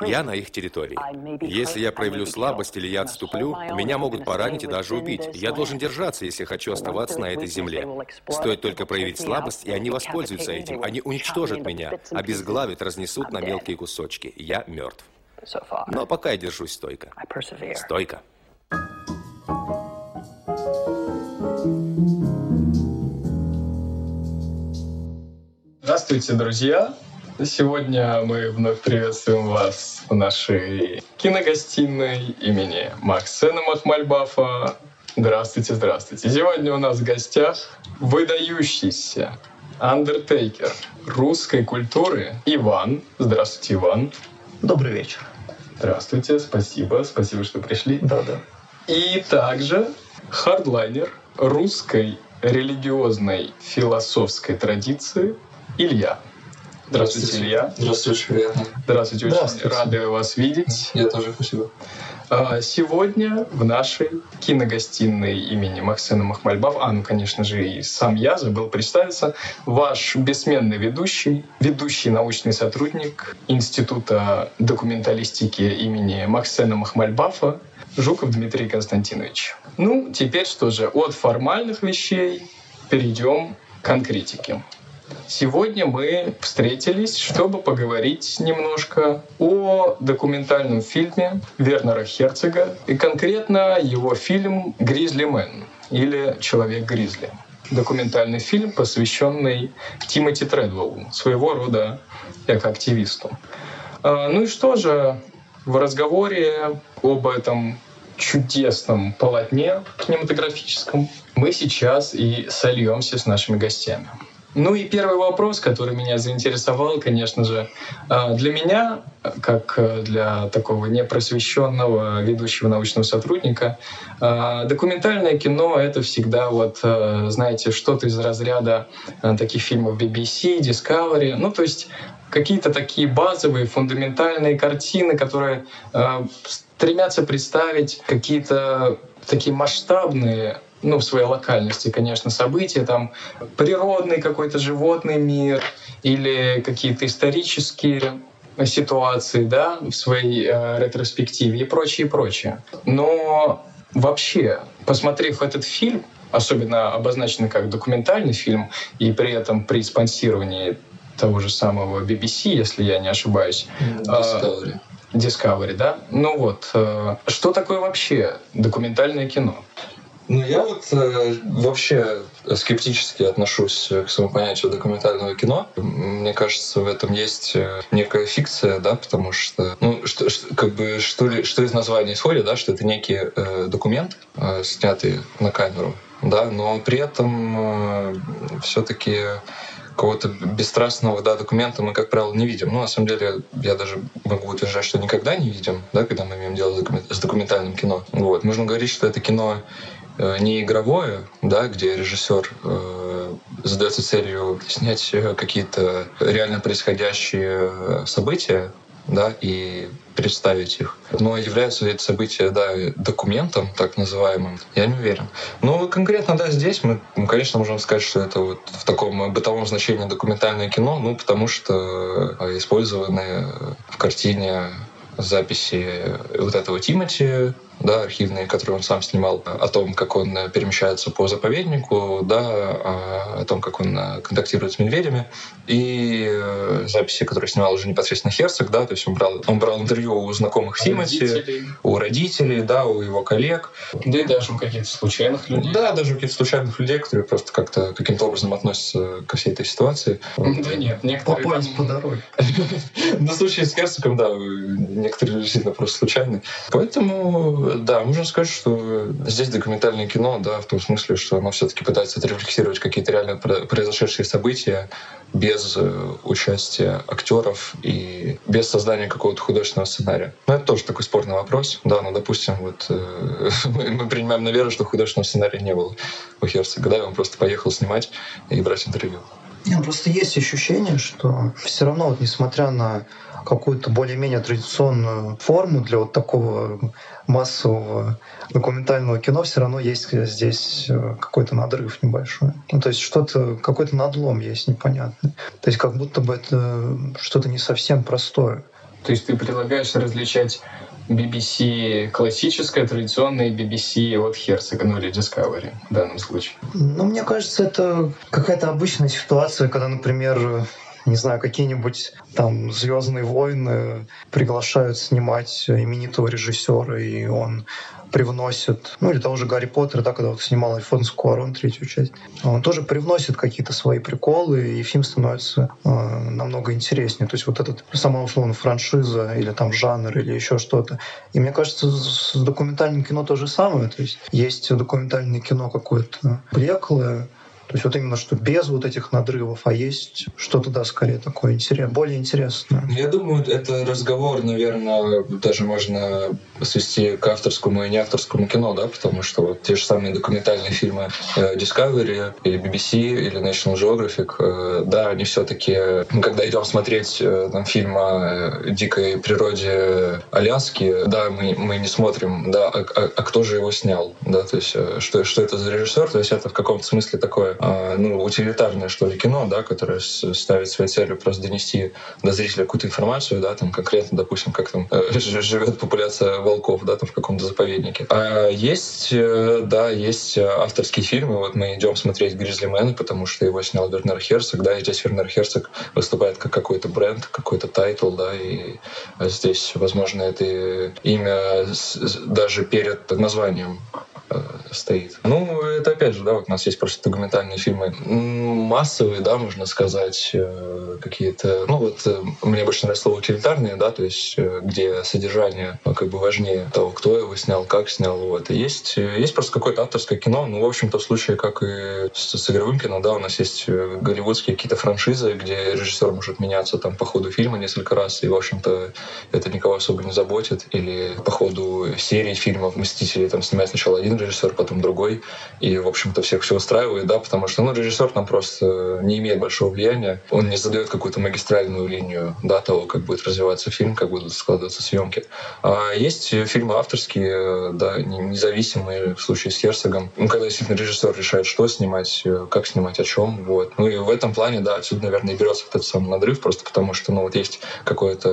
Я на их территории. Если я проявлю слабость или я отступлю, меня могут поранить и даже убить. Я должен держаться, если хочу оставаться на этой земле. Стоит только проявить слабость, и они воспользуются этим. Они уничтожат меня, обезглавят, разнесут на мелкие кусочки. Я мертв. Но пока я держусь стойко. Стойко. Здравствуйте, друзья! Сегодня мы вновь приветствуем вас в нашей киногостиной имени Мохсена Махмальбафа. Здравствуйте, здравствуйте. Сегодня у нас в гостях выдающийся undertaker русской культуры Иван. Здравствуйте, Иван. Добрый вечер. Здравствуйте, спасибо, спасибо, что пришли. Да, да. И также hardliner русской религиозной философской традиции Илья. Здравствуйте, Илья. Здравствуйте, приятно. Здравствуйте, очень Здравствуйте. рады вас видеть. Я тоже, спасибо. А, сегодня в нашей киногостиной имени Максена Махмальбав, а ну, конечно же, и сам я забыл представиться, ваш бессменный ведущий, ведущий научный сотрудник Института документалистики имени Максена Махмальбафа Жуков Дмитрий Константинович. Ну, теперь что же, от формальных вещей перейдем к конкретике. Сегодня мы встретились, чтобы поговорить немножко о документальном фильме Вернера Херцога и конкретно его фильм «Гризли Мэн» или «Человек-гризли». Документальный фильм, посвященный Тимоти Тредвеллу, своего рода экоактивисту. А, ну и что же, в разговоре об этом чудесном полотне кинематографическом мы сейчас и сольемся с нашими гостями. Ну и первый вопрос, который меня заинтересовал, конечно же, а, для меня, как для такого непросвещенного ведущего научного сотрудника, а, документальное кино — это всегда, вот, знаете, что-то из разряда таких фильмов BBC, Discovery, ну то есть какие-то такие базовые, фундаментальные картины, которые стремятся представить какие-то такие масштабные ну, в своей локальности, конечно, события, там природный какой-то животный мир или какие-то исторические ситуации, да, в своей э, ретроспективе и прочее, и прочее. Но вообще, посмотрев этот фильм, особенно обозначенный как документальный фильм, и при этом при спонсировании того же самого BBC, если я не ошибаюсь. Discovery. Э, Discovery, да? Ну вот, э, что такое вообще документальное кино? Ну, я вот э, вообще скептически отношусь к своему понятию документального кино. Мне кажется, в этом есть э, некая фикция, да, потому что, ну, что, что, как бы, что, ли, что из названия исходит, да, что это некий э, документ, э, снятый на камеру, да, но при этом э, все-таки какого-то бесстрастного да, документа мы, как правило, не видим. Ну, на самом деле, я даже могу утверждать, что никогда не видим, да, когда мы имеем дело с документальным кино. Вот. Можно говорить, что это кино Э, не игровое, да, где режиссер э, задается целью снять э, какие-то реально происходящие э, события, да, и представить их. Но являются эти события, да, документом, так называемым, я не уверен. Но конкретно, да, здесь мы, конечно, можем сказать, что это вот в таком бытовом значении документальное кино, ну, потому что использованы в картине записи вот этого Тимати, да, архивные, которые он сам снимал, о том, как он э, перемещается по заповеднику, да, о том, как он э, контактирует с медведями, и э, записи, которые снимал уже непосредственно Херцог, да, то есть он брал, он брал интервью у знакомых Тимати, у родителей, да, у его коллег. Да и даже у каких-то случайных людей. Да, даже у каких-то случайных людей, которые просто как-то каким-то образом относятся ко всей этой ситуации. Да нет, некоторые... Попались по дороге. На случае с Херцогом, да, некоторые действительно просто случайные. Поэтому да, можно сказать, что здесь документальное кино, да, в том смысле, что оно все-таки пытается отрефлексировать какие-то реально произошедшие события без э, участия актеров и без создания какого-то художественного сценария. Но это тоже такой спорный вопрос. Да, ну, допустим, вот э, мы, принимаем на веру, что художественного сценария не было у Херцога, да, он просто поехал снимать и брать интервью. Нет, просто есть ощущение, что все равно, вот, несмотря на какую-то более-менее традиционную форму для вот такого массового документального кино, все равно есть здесь э, какой-то надрыв небольшой. Ну, то есть что-то, какой-то надлом есть непонятный. То есть как будто бы это что-то не совсем простое. То есть ты предлагаешь различать BBC классическая, традиционная и BBC от Херцога, ну или Discovery в данном случае? Ну, мне кажется, это какая-то обычная ситуация, когда, например, не знаю, какие-нибудь там Звездные войны приглашают снимать именитого режиссера, и он привносит, ну или того же Гарри Поттера, да, когда вот снимал Альфонс Куарон третью часть, он тоже привносит какие-то свои приколы, и фильм становится э, намного интереснее. То есть вот этот сама условно франшиза или там жанр или еще что-то. И мне кажется, с документальным кино то же самое. То есть есть документальное кино какое-то блеклое, то есть вот именно что без вот этих надрывов, а есть что-то, да, скорее такое интерес, более интересное. Я думаю, это разговор, наверное, даже можно свести к авторскому и неавторскому кино, да, потому что вот те же самые документальные фильмы э, Discovery или BBC или National Geographic, э, да, они все-таки, ну, когда идем смотреть э, там фильм о дикой природе Аляски, да, мы, мы не смотрим, да, а, а, а кто же его снял, да, то есть что, что это за режиссер, то есть это в каком-то смысле такое ну, утилитарное, что ли, кино, да, которое ставит своей целью просто донести до зрителя какую-то информацию, да, там конкретно, допустим, как там э, живет популяция волков, да, там в каком-то заповеднике. А есть, э, да, есть авторские фильмы, вот мы идем смотреть «Grizzly Man», потому что его снял Вернер Херцог, да, и здесь Вернер Херцог выступает как какой-то бренд, какой-то title, да, и здесь, возможно, это имя даже перед названием стоит. Ну, это опять же, да, вот у нас есть просто документальные фильмы массовые, да, можно сказать, э, какие-то, ну вот э, мне больше нравится слово утилитарные, да, то есть где содержание ну, как бы важнее того, кто его снял, как снял, вот. И есть, есть просто какое-то авторское кино, ну, в общем-то, в случае, как и с, с игровым кино, да, у нас есть голливудские какие-то франшизы, где режиссер может меняться там по ходу фильма несколько раз, и, в общем-то, это никого особо не заботит, или по ходу серии фильмов «Мстители» там снимает сначала один режиссер, потом другой. И, в общем-то, всех все устраивает, да, потому что, ну, режиссер там просто не имеет большого влияния. Он не задает какую-то магистральную линию, да, того, как будет развиваться фильм, как будут складываться съемки. А есть фильмы авторские, да, независимые, в случае с Херцогом. Ну, когда действительно режиссер решает, что снимать, как снимать, о чем, вот. Ну, и в этом плане, да, отсюда, наверное, и берется этот самый надрыв, просто потому что, ну, вот есть какое-то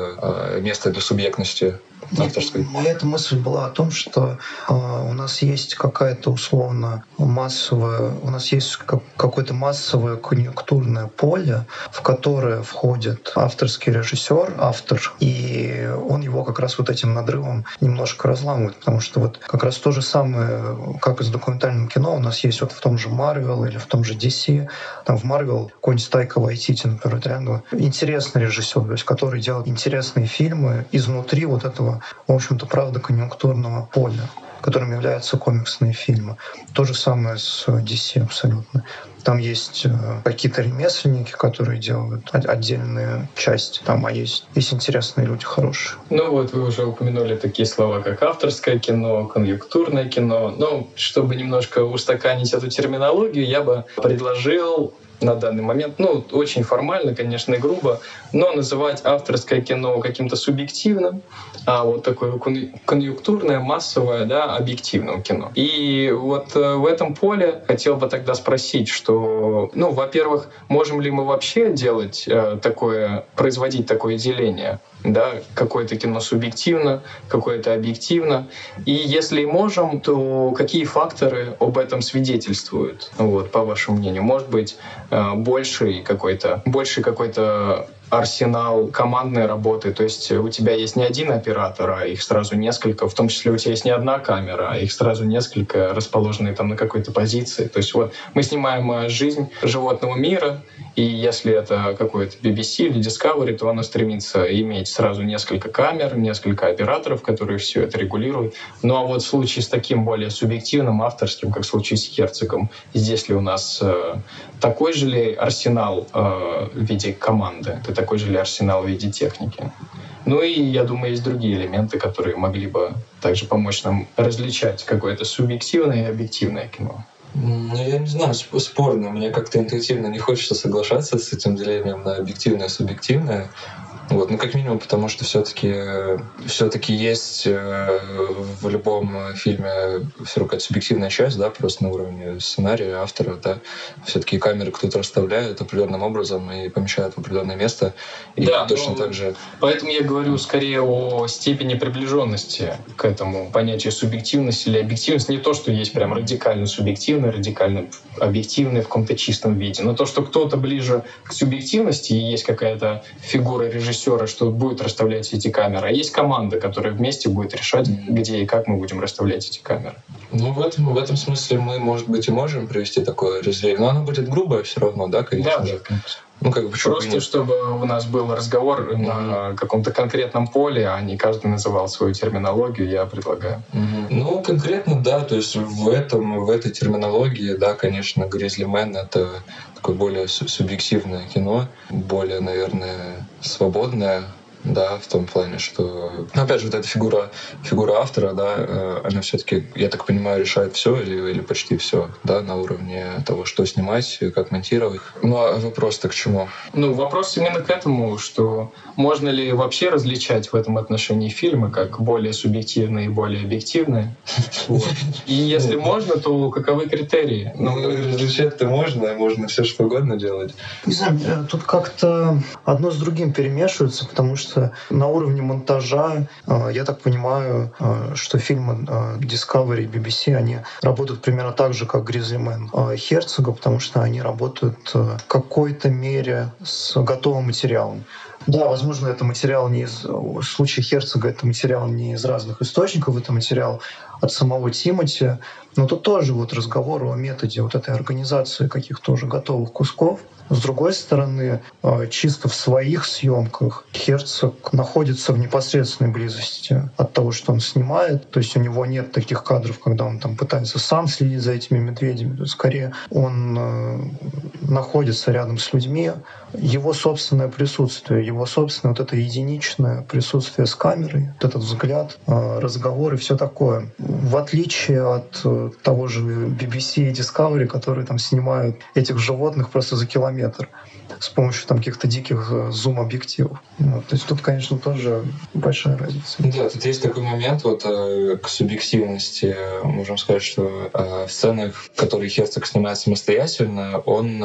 э, место для субъектности авторской. Эта мысль была о том, что э, у нас есть какая-то условно массовая, у нас есть как, какое-то массовое конъюнктурное поле, в которое входит авторский режиссер, автор, и он его как раз вот этим надрывом немножко разламывает, потому что вот как раз то же самое, как и с документальным кино, у нас есть вот в том же Marvel или в том же DC, там в Marvel какой-нибудь Тайка Вайтити, например, реально интересный режиссер, то есть который делает интересные фильмы изнутри вот этого в общем-то, правда конъюнктурного поля которым являются комиксные фильмы. То же самое с DC абсолютно. Там есть э, какие-то ремесленники, которые делают отдельные части, там, а есть, есть интересные люди хорошие. Ну вот вы уже упомянули такие слова, как авторское кино, конъюнктурное кино. Ну, чтобы немножко устаканить эту терминологию, я бы предложил на данный момент. Ну, очень формально, конечно, и грубо, но называть авторское кино каким-то субъективным, а вот такое конъюнктурное, массовое, да, объективным кино. И вот э, в этом поле хотел бы тогда спросить, что, ну, во-первых, можем ли мы вообще делать э, такое, производить такое деление? Да, какое-то кино субъективно, какое-то объективно. И если можем, то какие факторы об этом свидетельствуют, вот, по вашему мнению? Может быть, э, больший какой-то, больший какой-то арсенал командной работы. То есть у тебя есть не один оператор, а их сразу несколько. В том числе у тебя есть не одна камера, а их сразу несколько, расположенные там на какой-то позиции. То есть вот мы снимаем э, жизнь животного мира, и если это какой-то BBC или Discovery, то оно стремится иметь сразу несколько камер, несколько операторов, которые все это регулируют. Ну а вот в случае с таким более субъективным, авторским, как в случае с Херцогом, здесь ли у нас э, такой же ли арсенал э, в виде команды? Это такой же ли арсенал в виде техники? Ну и, я думаю, есть другие элементы, которые могли бы также помочь нам различать какое-то субъективное и объективное кино. Ну, я не знаю, спорно. Мне как-то интуитивно не хочется соглашаться с этим делением на объективное и субъективное. Вот, ну, как минимум, потому что все-таки все-таки есть э, в любом фильме все равно какая-то субъективная часть, да, просто на уровне сценария, автора, да. Все-таки камеры кто-то расставляет определенным образом и помещает в определенное место. И да, точно ну, так же. Поэтому я говорю скорее о степени приближенности к этому понятию субъективности или объективности. Не то, что есть прям радикально субъективное, радикально объективное в каком-то чистом виде, но то, что кто-то ближе к субъективности и есть какая-то фигура режиссера, что будет расставлять эти камеры, а есть команда, которая вместе будет решать, где и как мы будем расставлять эти камеры. Ну, в этом, в этом смысле мы, может быть, и можем привести такое разделение, но оно будет грубое все равно, да, конечно да, же. конечно. Ну, как бы, Просто нет? чтобы у нас был разговор mm-hmm. на каком-то конкретном поле, а не каждый называл свою терминологию, я предлагаю. Mm-hmm. Ну, конкретно, да, то есть в этом, в этой терминологии, да, конечно, Man — это такое более субъективное кино, более, наверное, свободное, да, в том плане, что, ну, опять же, вот эта фигура, фигура автора, да, э, она все-таки, я так понимаю, решает все или, или почти все, да, на уровне того, что снимать, как монтировать. Ну, а вопрос-то к чему? Ну, вопрос именно к этому, что можно ли вообще различать в этом отношении фильмы как более субъективные и более объективные? И если можно, то каковы критерии? Ну, различать-то можно, можно все что угодно делать. Не знаю, тут как-то одно с другим перемешивается, потому что что на уровне монтажа, э, я так понимаю, э, что фильмы э, Discovery и BBC, они работают примерно так же, как Гризлимен Херцога, потому что они работают в какой-то мере с готовым материалом. Да, возможно, это материал не из... В случае Херцога это материал не из разных источников, это материал от самого Тимати. Но тут тоже вот разговор о методе вот этой организации каких-то уже готовых кусков. С другой стороны, э, чисто в своих съемках Херцог находится в непосредственной близости от того, что он снимает. То есть у него нет таких кадров, когда он там пытается сам следить за этими медведями. То скорее он э, находится рядом с людьми. Его собственное присутствие, его собственное вот это единичное присутствие с камерой, вот этот взгляд, э, разговор и все такое. В отличие от того же BBC и Discovery, которые там снимают этих животных просто за километр с помощью там каких-то диких э, зум-объективов. Вот. То есть тут, конечно, тоже большая разница. Да, тут есть такой момент вот э, к субъективности. Можем сказать, что э, в сценах, которые Херцог снимает самостоятельно, он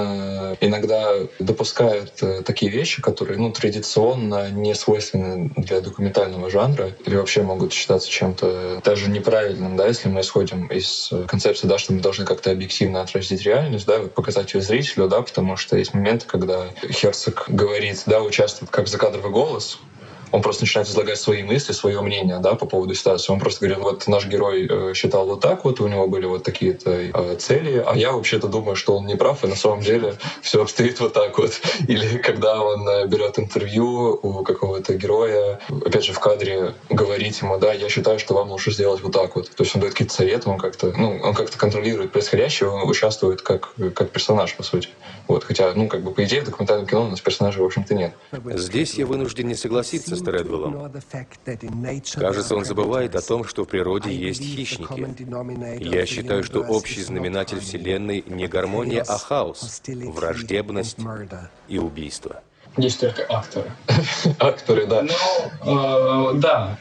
иногда допускает такие вещи, которые ну, традиционно не свойственны для документального жанра или вообще могут считаться чем-то даже неправильным, да, если мы исходим из концепции, да, что мы должны как-то объективно отразить реальность, да, показать ее зрителю, да, потому что есть моменты, когда Херцог говорит, да, участвует как закадровый голос, он просто начинает излагать свои мысли, свое мнение да, по поводу ситуации. Он просто говорит, вот наш герой э, считал вот так вот, у него были вот такие-то э, цели, а я вообще-то думаю, что он не прав, и на самом деле все обстоит вот так вот. Или когда он э, берет интервью у какого-то героя, опять же в кадре говорит ему, да, я считаю, что вам лучше сделать вот так вот. То есть он дает какие-то советы, он как-то, ну, он как-то контролирует происходящее, он участвует как, как персонаж, по сути. Вот, хотя, ну, как бы, по идее, в документальном кино у нас персонажей, в общем-то, нет. Здесь я вынужден не согласиться с Тредвеллом. Кажется, он забывает о том, что в природе есть хищники. Я считаю, что общий знаменатель Вселенной не гармония, а хаос, враждебность и убийство. Есть только акторы. акторы, да. Ну, э, да,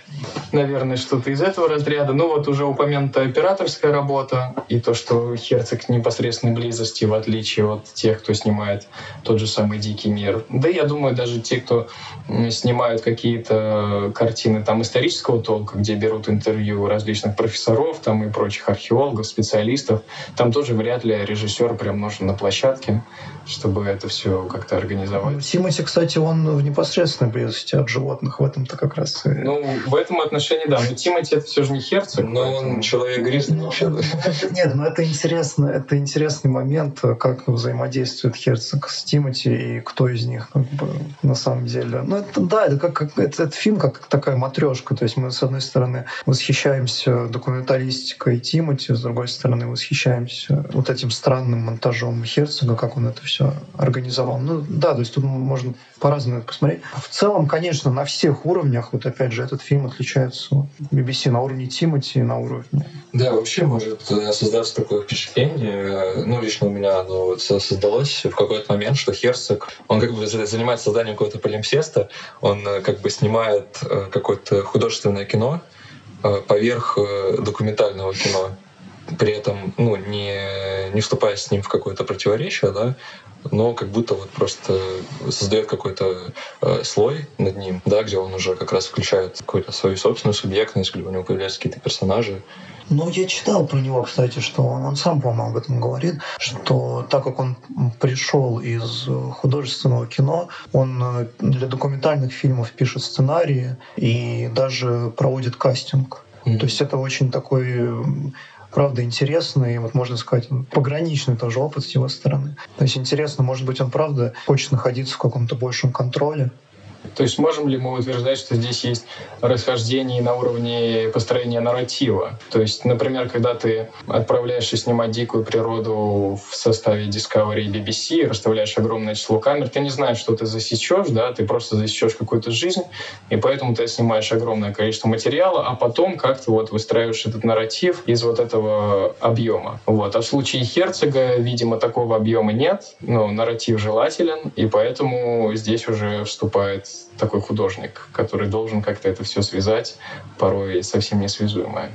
наверное, что-то из этого разряда. Ну вот уже упомянутая операторская работа и то, что Херцог непосредственной близости, в отличие от тех, кто снимает тот же самый «Дикий мир». Да я думаю, даже те, кто снимают какие-то картины там исторического толка, где берут интервью различных профессоров там и прочих археологов, специалистов, там тоже вряд ли режиссер прям нужен на площадке, чтобы это все как-то организовать. Тимати, кстати, он в непосредственной близости от животных в этом-то как раз. Ну, в этом отношении, да. Но Тимати это все же не Херцог. Но он человек грязный ну. Нет, но это интересно, это интересный момент, как взаимодействует Херцог с Тимати и кто из них как бы, на самом деле. Ну, это, да, это как, как это, это фильм как такая матрешка. То есть мы, с одной стороны, восхищаемся документалистикой Тимати, с другой стороны, восхищаемся вот этим странным монтажом Херцога, как он это все организовал. Ну, да, то есть тут можно по-разному посмотреть. В целом, конечно, на всех уровнях, вот опять же, этот фильм отличается BBC на уровне Тимати, на уровне... Да, вообще может э, создаться такое впечатление, ну, лично у меня оно вот создалось в какой-то момент, что Херцог, он как бы занимается созданием какого-то полимсеста, он э, как бы снимает э, какое-то художественное кино поверх документального кино при этом ну, не, не вступая с ним в какое-то противоречие, да, но как будто вот просто создает какой-то э, слой над ним, да, где он уже как раз включает какую-то свою собственную субъектность, где у него появляются какие-то персонажи. Ну, я читал про него, кстати, что он, он сам, по-моему, об этом говорит, что так как он пришел из художественного кино, он э, для документальных фильмов пишет сценарии и даже проводит кастинг. Mm-hmm. То есть это очень такой правда интересный, вот можно сказать, пограничный тоже опыт с его стороны. То есть интересно, может быть, он правда хочет находиться в каком-то большем контроле, то есть можем ли мы утверждать, что здесь есть расхождение на уровне построения нарратива? То есть, например, когда ты отправляешься снимать дикую природу в составе Discovery и BBC, расставляешь огромное число камер, ты не знаешь, что ты засечешь, да, ты просто засечешь какую-то жизнь, и поэтому ты снимаешь огромное количество материала, а потом как-то вот выстраиваешь этот нарратив из вот этого объема. Вот. А в случае Херцога, видимо, такого объема нет, но нарратив желателен, и поэтому здесь уже вступает такой художник, который должен как-то это все связать, порой совсем несвязуемое.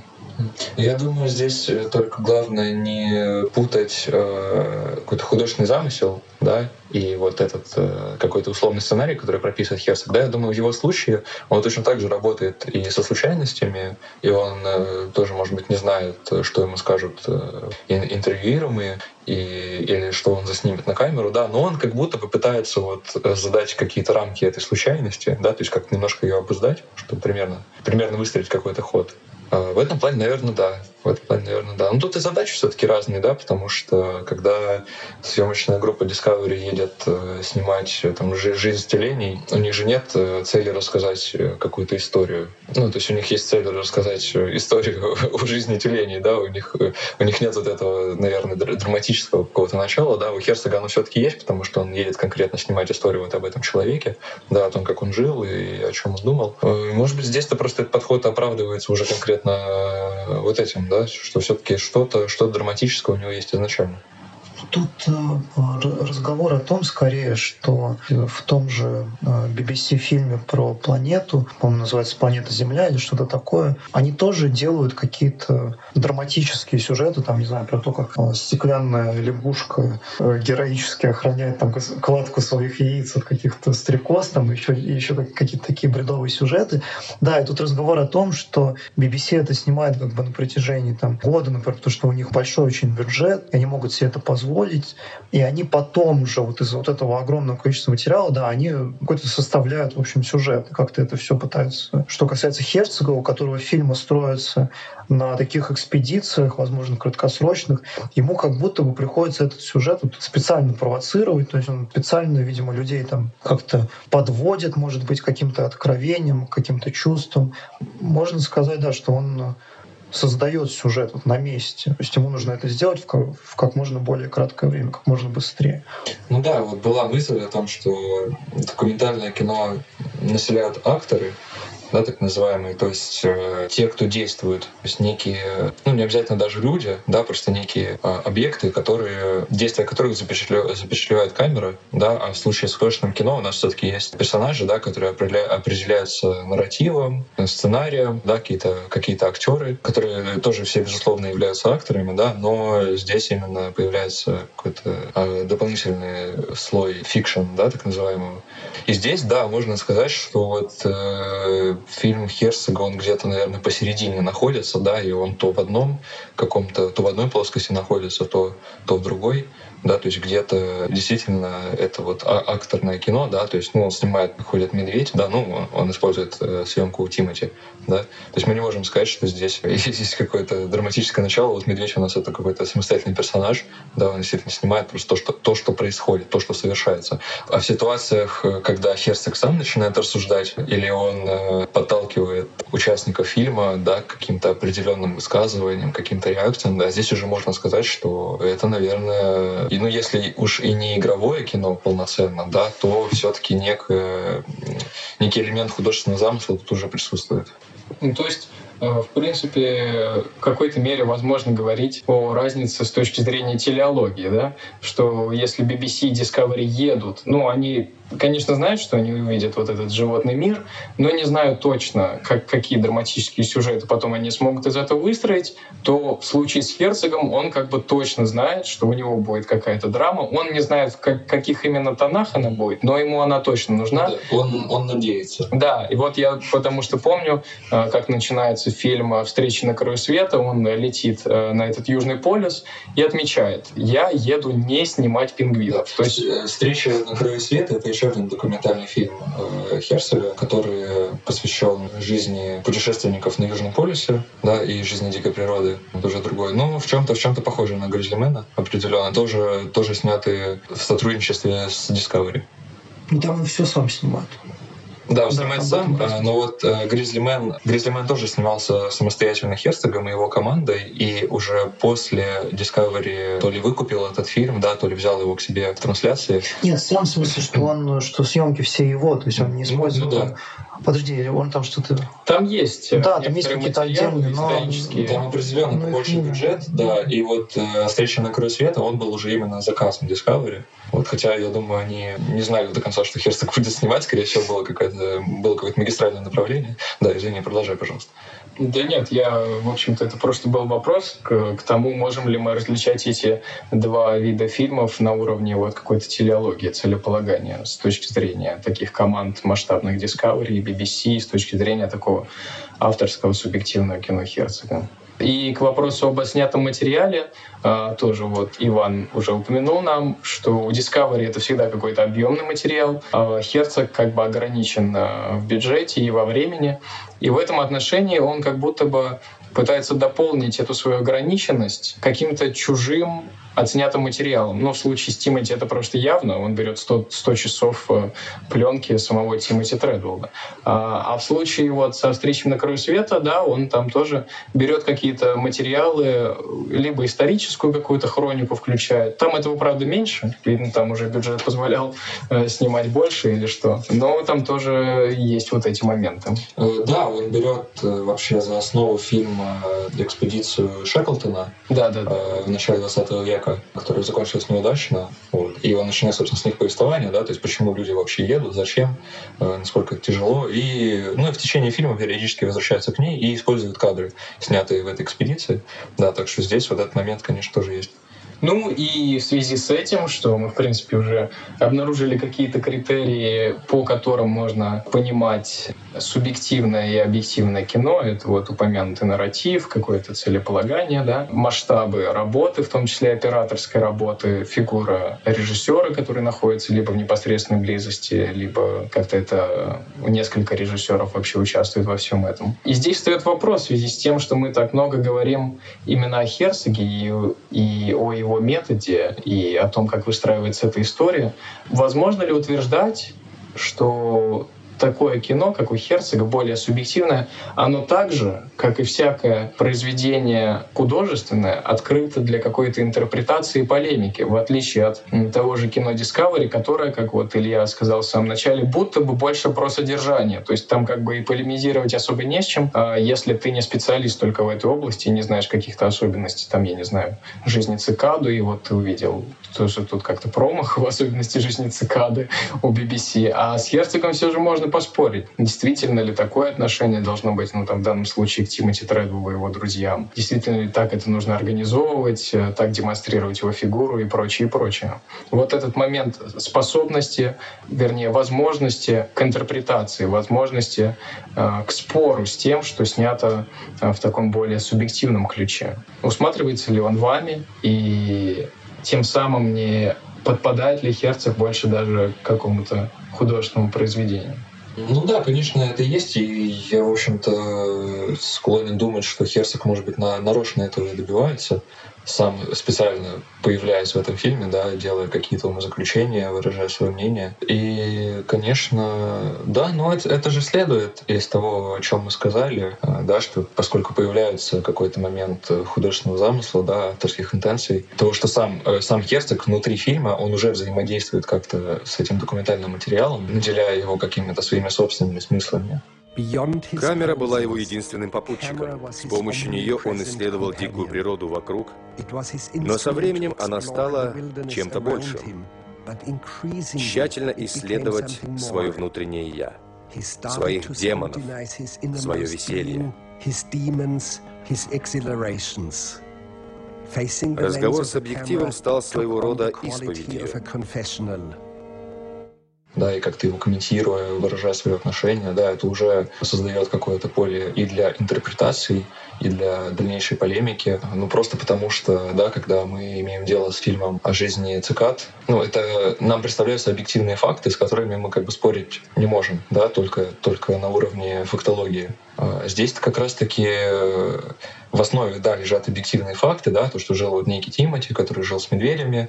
Я думаю, здесь э, только главное не путать э, какой-то художественный замысел, да, и вот этот э, какой-то условный сценарий, который прописывает Херцог, да, я думаю, в его случае он точно так же работает и со случайностями, и он э, тоже, может быть, не знает, что ему скажут э, интервьюируемые, и, или что он заснимет на камеру, да, но он как будто бы пытается вот э, задать какие-то рамки этой случайности, да, то есть как немножко ее обуздать, чтобы примерно, примерно выстроить какой-то ход. А в этом плане, наверное, да. В этом плане, наверное, да. Но тут и задачи все-таки разные, да, потому что когда съемочная группа Discovery едет э, снимать э, там жизнь телений, у них же нет э, цели рассказать какую-то историю. Ну, то есть у них есть цель рассказать историю о жизни телений, да, у них, у них нет вот этого, наверное, драматического какого-то начала, да, у Херцога оно все-таки есть, потому что он едет конкретно снимать историю вот об этом человеке, да, о том, как он жил и о чем он думал. Может быть, здесь-то просто этот подход оправдывается уже конкретно вот этим, да, да, что все-таки что-то что драматическое у него есть изначально. Тут э, разговор о том скорее, что в том же BBC э, фильме про планету, по-моему, называется «Планета Земля» или что-то такое, они тоже делают какие-то драматические сюжеты, там, не знаю, про то, как э, стеклянная лягушка героически охраняет там кладку своих яиц от каких-то стрекоз, там еще, еще какие-то такие бредовые сюжеты. Да, и тут разговор о том, что BBC это снимает как бы на протяжении там, года, например, потому что у них большой очень бюджет, и они могут себе это позволить позволить, и они потом уже вот из вот этого огромного количества материала, да, они какой-то составляют, в общем, сюжет, как-то это все пытаются. Что касается Херцога, у которого фильмы строятся на таких экспедициях, возможно, краткосрочных, ему как будто бы приходится этот сюжет вот специально провоцировать, то есть он специально, видимо, людей там как-то подводит, может быть, каким-то откровением, каким-то чувством. Можно сказать, да, что он создает сюжет вот на месте. То есть ему нужно это сделать в как, в как можно более краткое время, как можно быстрее. Ну да, вот была мысль о том, что документальное кино населяют акторы, да, так называемые, то есть э, те, кто действует, то есть некие, ну не обязательно даже люди, да, просто некие э, объекты, которые, действия которых запечатле, запечатлевает камера, да, а в случае с художественным кино у нас все-таки есть персонажи, да, которые определя, определяются нарративом, сценарием, да, какие-то какие актеры, которые тоже все, безусловно, являются акторами, да, но здесь именно появляется какой-то э, дополнительный слой fiction, да, так называемого. И здесь, да, можно сказать, что вот э, фильм Херцога, он где-то, наверное, посередине находится, да, и он то в одном каком-то, то в одной плоскости находится, то, то в другой да, то есть где-то действительно это вот а, акторное кино, да, то есть, ну, он снимает «Ходит медведь», да, ну, он, использует э, съемку у Тимоти, да, то есть мы не можем сказать, что здесь есть какое-то драматическое начало, вот «Медведь» у нас это какой-то самостоятельный персонаж, да, он действительно снимает просто то, что, то, что происходит, то, что совершается. А в ситуациях, э, когда Херцог сам начинает рассуждать, или он э, подталкивает участников фильма, да, каким-то определенным высказыванием, каким-то реакциям, да, здесь уже можно сказать, что это, наверное, и, ну, если уж и не игровое кино полноценно, да, то все-таки некий элемент художественного замысла тут уже присутствует. Ну, то есть Э, в принципе, в какой-то мере возможно говорить о разнице с точки зрения телеологии, да? что если BBC и Discovery едут, ну, они конечно, знают, что они увидят вот этот животный мир, но не знают точно, как, какие драматические сюжеты потом они смогут из этого выстроить, то в случае с Херцогом он как бы точно знает, что у него будет какая-то драма. Он не знает, в как, каких именно тонах она будет, но ему она точно нужна. Да, он, он надеется. Да, и вот я потому что помню, э, как начинается фильм «Встреча на краю света», он летит э, на этот Южный полюс и отмечает, я еду не снимать пингвинов. Да, то есть э, «Встреча на краю света» — это еще один документальный фильм э, Херцога, который посвящен жизни путешественников на Южном полюсе, да, и жизни дикой природы. Это уже другой. Ну, в чем-то, в чем-то похоже на Гризлимена, определенно. Тоже, тоже сняты в сотрудничестве с Discovery. Ну, там все сам снимает. Да, он снимает да, сам, а, но вот Grizzly Man, Grizzly Man тоже снимался самостоятельно Херцогом и его командой, и уже после Discovery то ли выкупил этот фильм, да, то ли взял его к себе в трансляции. Нет, в том смысле, что он, что съемки все его, то есть он не ну, ну, ну, да. Подожди, он там что-то... Там есть. Э, да, там есть какие-то отдельные, но... Там определенно ну, больше бюджет, да. И вот э, «Встреча на краю света», он был уже именно заказом Discovery. Вот, хотя, я думаю, они не знали до конца, что Херсток будет снимать. Скорее всего, было какое-то было какое-то магистральное направление. Да, извини, продолжай, пожалуйста. Да нет, я, в общем-то, это просто был вопрос к, к тому, можем ли мы различать эти два вида фильмов на уровне вот какой-то телеологии, целеполагания с точки зрения таких команд масштабных Discovery и BBC, с точки зрения такого авторского субъективного кино Херцога. И к вопросу об снятом материале, а, тоже вот Иван уже упомянул нам, что у Discovery это всегда какой-то объемный материал, а Херцог как бы ограничен а, в бюджете и во времени. И в этом отношении он как будто бы пытается дополнить эту свою ограниченность каким-то чужим отснятым материалом. Но в случае с Тимати это просто явно. Он берет 100, 100 часов э, пленки самого Тимати Тредвелда. А, а в случае вот со «Встречей на краю света», да, он там тоже берет какие-то материалы, либо историческую какую-то хронику включает. Там этого, правда, меньше. Видно, там уже бюджет позволял э, снимать больше или что. Но там тоже есть вот эти моменты. Э, да, он берет вообще за основу фильма «Экспедицию Шеклтона» да, да, да. в начале 20 века брака, который закончился неудачно, вот, и он начинает, собственно, с них повествование, да, то есть почему люди вообще едут, зачем, э, насколько это тяжело, и, ну, и в течение фильма периодически возвращаются к ней и используют кадры, снятые в этой экспедиции, да, так что здесь вот этот момент, конечно, тоже есть. Ну и в связи с этим, что мы, в принципе, уже обнаружили какие-то критерии, по которым можно понимать субъективное и объективное кино, это вот упомянутый нарратив, какое-то целеполагание, да, масштабы работы, в том числе операторской работы, фигура режиссера, который находится либо в непосредственной близости, либо как-то это несколько режиссеров вообще участвуют во всем этом. И здесь встает вопрос в связи с тем, что мы так много говорим именно о Херцоге и, и о его методе, и о том, как выстраивается эта история. Возможно ли утверждать, что такое кино, как у Херцога, более субъективное, оно также, как и всякое произведение художественное, открыто для какой-то интерпретации и полемики, в отличие от того же кино Discovery, которое, как вот Илья сказал в самом начале, будто бы больше про содержание. То есть там как бы и полемизировать особо не с чем, а если ты не специалист только в этой области и не знаешь каких-то особенностей, там, я не знаю, жизни цикаду, и вот ты увидел тоже тут как-то промах в особенности жизни цикады у BBC. А с Херцогом все же можно можно поспорить, действительно ли такое отношение должно быть, ну, там, в данном случае к Тимоти Тредвеллу и его друзьям. Действительно ли так это нужно организовывать, э, так демонстрировать его фигуру и прочее, и прочее. Вот этот момент способности, вернее, возможности к интерпретации, возможности э, к спору с тем, что снято э, в таком более субъективном ключе. Усматривается ли он вами и тем самым не подпадает ли Херцог больше даже к какому-то художественному произведению. Ну да, конечно, это есть, и я, в общем-то, склонен думать, что Херцог, может быть, на, нарочно этого добивается сам специально появляясь в этом фильме, да, делая какие-то умозаключения, выражая свое мнение. И, конечно, да, но это, это же следует из того, о чем мы сказали, а, да, что поскольку появляется какой-то момент художественного замысла, да, авторских интенций, того, что сам, э, сам Херцог внутри фильма, он уже взаимодействует как-то с этим документальным материалом, наделяя его какими-то своими собственными смыслами. Камера была его единственным попутчиком. С помощью нее он исследовал дикую природу вокруг, но со временем она стала чем-то большим. Тщательно исследовать свое внутреннее «я», своих демонов, свое веселье. Разговор с объективом стал своего рода исповедью да, и как-то его комментируя, выражая свои отношения, да, это уже создает какое-то поле и для интерпретаций, и для дальнейшей полемики. Ну, просто потому что, да, когда мы имеем дело с фильмом о жизни цикад, ну, это нам представляются объективные факты, с которыми мы как бы спорить не можем, да, только, только на уровне фактологии. А здесь как раз-таки э, в основе, да, лежат объективные факты, да, то, что жил вот некий Тимати, который жил с медведями,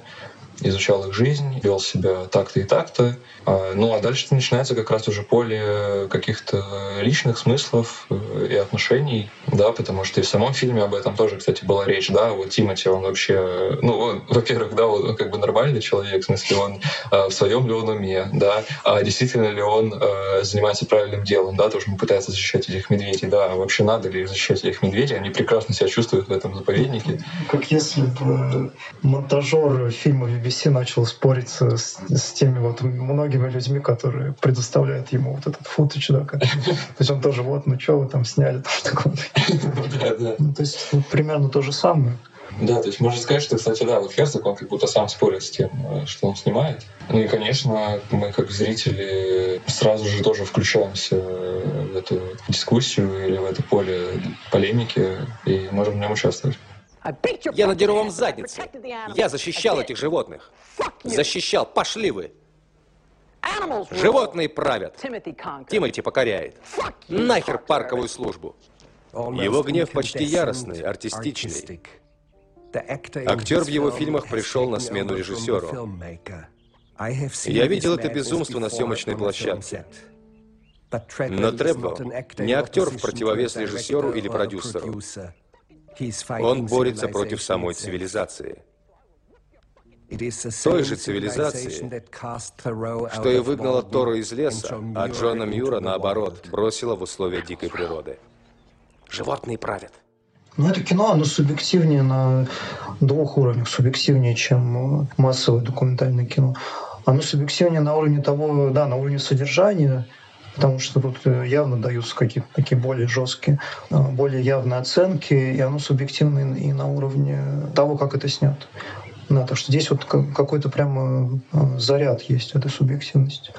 изучал их жизнь, вел себя так-то и так-то. А, ну а дальше начинается как раз уже поле каких-то личных смыслов э, и отношений, да, потому что и в самом фильме об этом тоже, кстати, была речь, да, вот Тимати, он вообще, ну, во-первых, да, он как бы нормальный человек, в смысле, он э, в своем ли он уме, да, а действительно ли он э, занимается правильным делом, да, тоже он пытается защищать этих медведей, да, а вообще надо ли защищать этих медведей, они прекрасно себя чувствуют в этом заповеднике. Как если бы монтажер фильма BBC начал спорить с, с теми вот многими людьми, которые предоставляют ему вот этот футаж, да, как, то есть он тоже вот, ну что вы там сняли, там. Ну, то есть вот, примерно то же самое. Да, то есть можно сказать, что, кстати, да, вот Херцог, он как будто сам спорит с тем, э, что он снимает. Ну и, конечно, мы как зрители сразу же тоже включаемся в эту дискуссию или в это поле полемики и можем в нем участвовать. Я надеру вам задницы. Я защищал этих животных. Защищал. Пошли вы. Животные правят. Тимати покоряет. Нахер парковую службу. Его гнев почти яростный, артистичный. Актер в его фильмах пришел на смену режиссеру. Я видел это безумство на съемочной площадке. Но Требо не актер в противовес режиссеру или продюсеру. Он борется против самой цивилизации. Той же цивилизации, что и выгнала Тору из леса, а Джона Мьюра, наоборот, бросила в условия дикой природы. Животные правят. Ну, это кино, оно субъективнее на двух уровнях. Субъективнее, чем э, массовое документальное кино. Оно субъективнее на уровне того, да, на уровне содержания, потому что тут э, явно даются какие-то такие более жесткие, э, более явные оценки, и оно субъективно и на уровне того, как это снято. Да, так что здесь вот какой-то прямо э, заряд есть этой субъективности.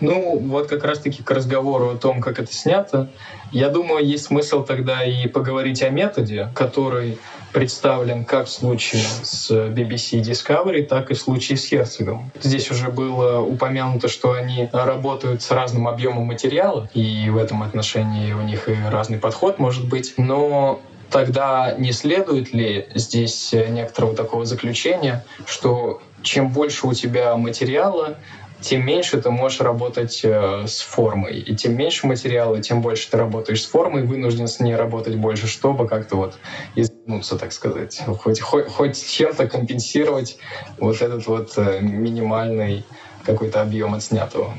Ну, вот как раз-таки к разговору о том, как это снято, я думаю, есть смысл тогда и поговорить о методе, который представлен как в случае с BBC Discovery, так и в случае с Херцогом. Здесь уже было упомянуто, что они работают с разным объемом материала, и в этом отношении у них и разный подход может быть. Но тогда не следует ли здесь некоторого такого заключения, что чем больше у тебя материала, тем меньше ты можешь работать э, с формой. И тем меньше материала, тем больше ты работаешь с формой, вынужден с ней работать больше, чтобы как-то вот измениться, так сказать. Хоть, хоть, хоть чем-то компенсировать вот этот вот э, минимальный какой-то объем отснятого.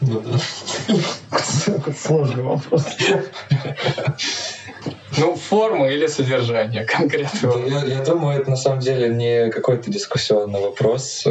Ну да. Сложный вопрос. Ну, форма или содержание конкретно. Я, я думаю, это на самом деле не какой-то дискуссионный вопрос.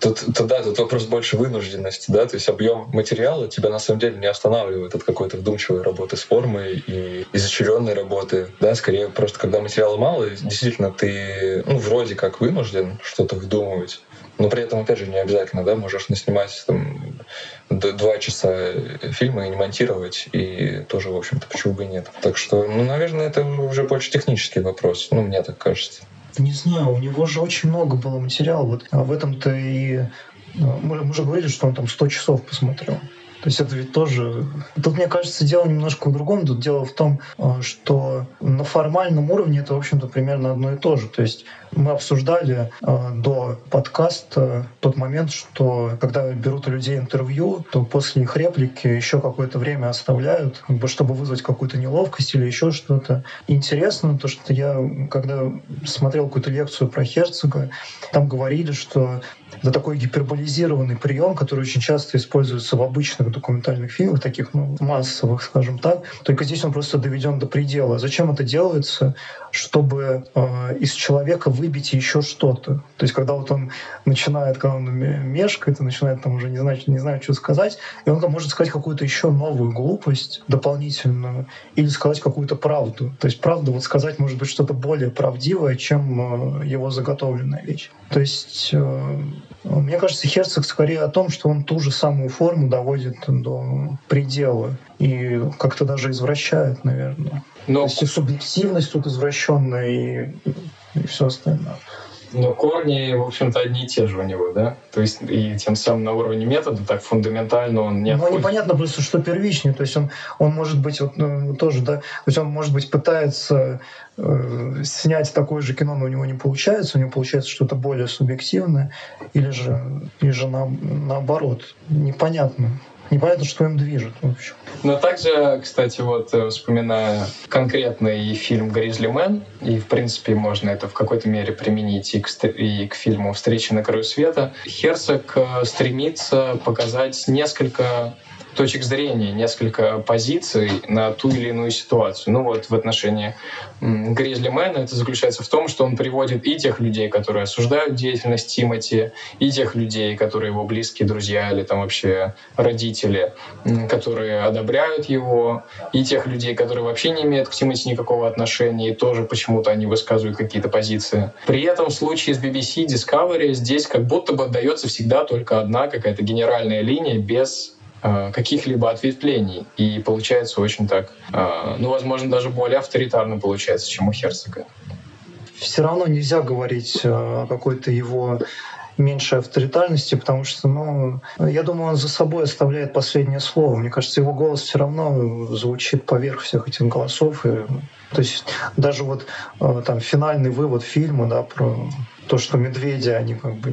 Тут, тут, да, тут вопрос больше вынужденности, да, то есть объем материала тебя на самом деле не останавливает от какой-то вдумчивой работы с формой и изощренной работы, да, скорее просто когда материала мало, действительно ты, ну, вроде как вынужден что-то вдумывать, но при этом, опять же, не обязательно, да, можешь наснимать там два часа фильма и не монтировать, и тоже, в общем-то, почему бы и нет. Так что, ну, наверное, это уже больше технический вопрос, ну, мне так кажется. Не знаю, у него же очень много было материала. Вот а в этом-то и... Ну, мы, мы же говорили, что он там 100 часов посмотрел. То есть это ведь тоже... Тут, мне кажется, дело немножко в другом. Тут дело в том, а, что на формальном уровне это, в общем-то, примерно одно и то же. То есть Мы обсуждали э, до подкаста тот момент, что когда берут у людей интервью, то после их реплики еще какое-то время оставляют, как бы, чтобы вызвать какую-то неловкость или еще что-то. Интересно то, что я, когда смотрел какую-то лекцию про Херцога, там говорили, что это такой гиперболизированный прием, который очень часто используется в обычных документальных фильмах, таких ну, массовых, скажем так. Только здесь он просто доведен до предела. Зачем это делается? Чтобы э, из человека выбить еще что-то. То есть, когда вот он начинает, когда он мешкает, и начинает там уже не знать, не знает, что сказать, и он там может сказать какую-то еще новую глупость дополнительную, или сказать какую-то правду. То есть, правда, вот сказать может быть что-то более правдивое, чем э, его заготовленная вещь. То есть, э, мне кажется, Херцог скорее о том, что он ту же самую форму доводит до предела и как-то даже извращает, наверное. Но... То есть и субъективность тут извращенная, и, и все остальное. Но корни, в общем-то, одни и те же у него, да? То есть и тем самым на уровне метода так фундаментально он не Ну, непонятно просто, что первичнее. То есть он, он может быть вот, ну, тоже, да, то есть он, может быть, пытается э, снять такое же кино, но у него не получается, у него получается что-то более субъективное, или же, или же на, наоборот. Непонятно непонятно, что им движет, в общем. Но также, кстати, вот э, вспоминая конкретный фильм «Гризли Мэн», и, в принципе, можно это в какой-то мере применить и к, и к фильму «Встреча на краю света», Херцог э, стремится показать несколько точек зрения, несколько позиций на ту или иную ситуацию. Ну вот в отношении Гризли Мэна это заключается в том, что он приводит и тех людей, которые осуждают деятельность Тимати, и тех людей, которые его близкие друзья или там вообще родители, которые одобряют его, и тех людей, которые вообще не имеют к Тимати никакого отношения, и тоже почему-то они высказывают какие-то позиции. При этом в случае с BBC Discovery здесь как будто бы отдается всегда только одна какая-то генеральная линия без каких-либо ответвлений. И получается очень так, э, ну, возможно, даже более авторитарно получается, чем у Херцога. Все равно нельзя говорить э, о какой-то его меньшей авторитарности, потому что, ну, я думаю, он за собой оставляет последнее слово. Мне кажется, его голос все равно звучит поверх всех этих голосов. И, то есть даже вот там финальный вывод фильма, да, про то, что медведи, они как бы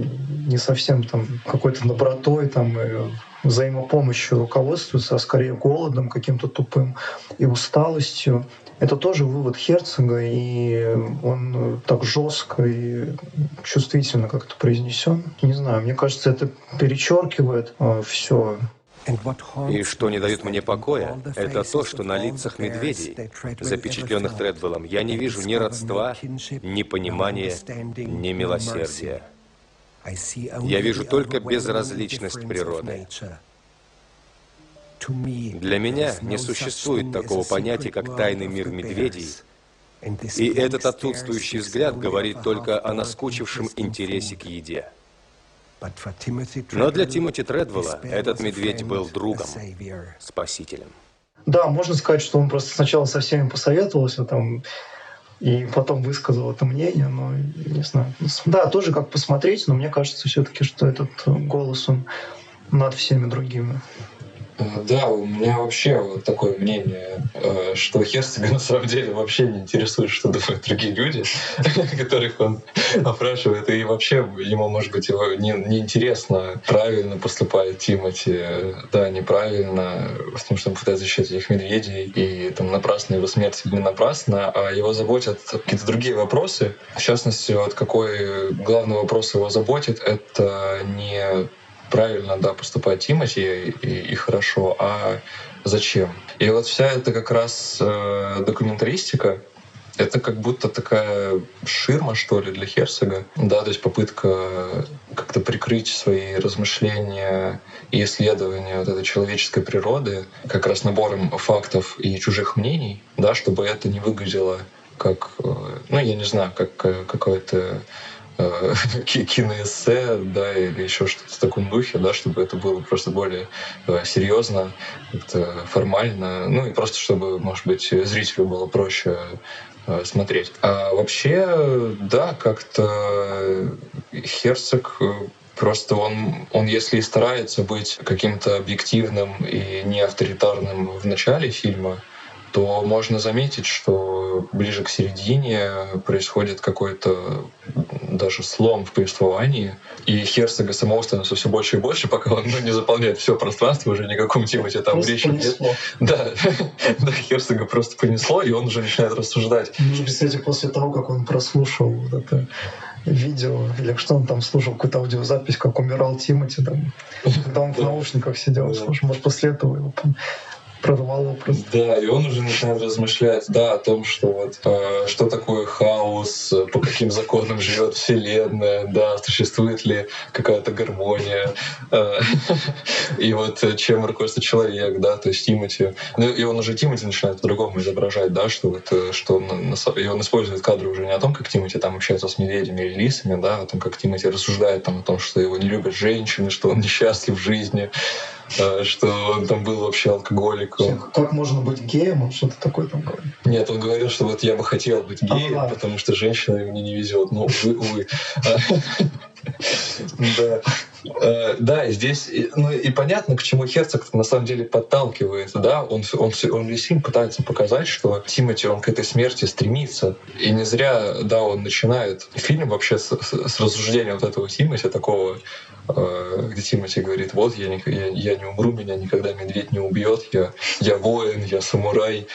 не совсем там какой-то добротой там и взаимопомощью руководствуются, а скорее голодом каким-то тупым и усталостью. Это тоже вывод Херцога, и он так жестко и чувствительно как-то произнесен. Не знаю, мне кажется, это перечеркивает э, все и что не дает мне покоя, это то, что на лицах медведей, запечатленных Тредвеллом, я не вижу ни родства, ни понимания, ни милосердия. Я вижу только безразличность природы. Для меня не существует такого понятия, как тайный мир медведей, и этот отсутствующий взгляд говорит только о наскучившем интересе к еде. Но для Тимоти Тредвелла этот медведь был другом, спасителем. Да, можно сказать, что он просто сначала со всеми посоветовался, там, и потом высказал это мнение, но не знаю. Да, тоже как посмотреть, но мне кажется все-таки, что этот голос, он над всеми другими. Да, у меня вообще вот такое мнение, э, что Херцога на самом деле вообще не интересует, что думают другие люди, которых он опрашивает. И вообще ему, может быть, его не, не интересно, правильно поступает Тимати, да, неправильно, потому что он пытается защитить этих медведей, и там напрасно его смерть или напрасно, а его заботят какие-то другие вопросы. В частности, вот какой главный вопрос его заботит, это не правильно, да, поступать Тимати и, и хорошо, а зачем? И вот вся эта как раз э, документаристика, это как будто такая ширма, что ли, для Херцога. Да, то есть попытка как-то прикрыть свои размышления и исследования вот этой человеческой природы как раз набором фактов и чужих мнений, да, чтобы это не выглядело как, э, ну, я не знаю, как э, какое-то киноэссе, да, или еще что-то в таком духе, да, чтобы это было просто более э, серьезно, формально, ну и просто чтобы, может быть, зрителю было проще э, смотреть. А вообще, да, как-то Херцог э, Просто он, он, если и старается быть каким-то объективным и не авторитарным в начале фильма, то можно заметить, что ближе к середине происходит какой-то даже слом в повествовании, и Херцога самого становится все больше и больше, пока он ну, не заполняет все пространство, уже никаком Тимати там просто речи нет. Да, да, Херцога просто понесло, и он уже начинает рассуждать. Может быть, кстати, после того, как он прослушал вот это видео, или что он там слушал, какую-то аудиозапись, как умирал Тимати, там, когда он в наушниках сидел, слушал, может, после этого его прорвало просто. Да, и он уже начинает размышлять, да, о том, что вот э, что такое хаос, по каким законам живет Вселенная, да, существует ли какая-то гармония, э, и вот чем руководствует человек, да, то есть Тимати. Ну, и он уже Тимати начинает по-другому изображать, да, что вот, э, что он, и он использует кадры уже не о том, как Тимати там общается с медведями или лисами, да, а о том, как Тимати рассуждает там о том, что его не любят женщины, что он несчастлив в жизни, Э, что он там был вообще алкоголиком. Как можно быть геем? Он что-то такое там говорит? Нет, он говорил, что вот я бы хотел быть геем, ага. потому что женщина мне не везет. Ну, увы, увы. Да. Э, да, здесь, ну и понятно, к чему Херцог на самом деле подталкивает, да, он, он, он весь фильм пытается показать, что Тимати, он к этой смерти стремится, и не зря, да, он начинает фильм вообще с, с рассуждения вот этого Тимати, такого Э, где Тимати говорит, вот я не, я, я не умру, меня никогда медведь не убьет, я, я воин, я самурай,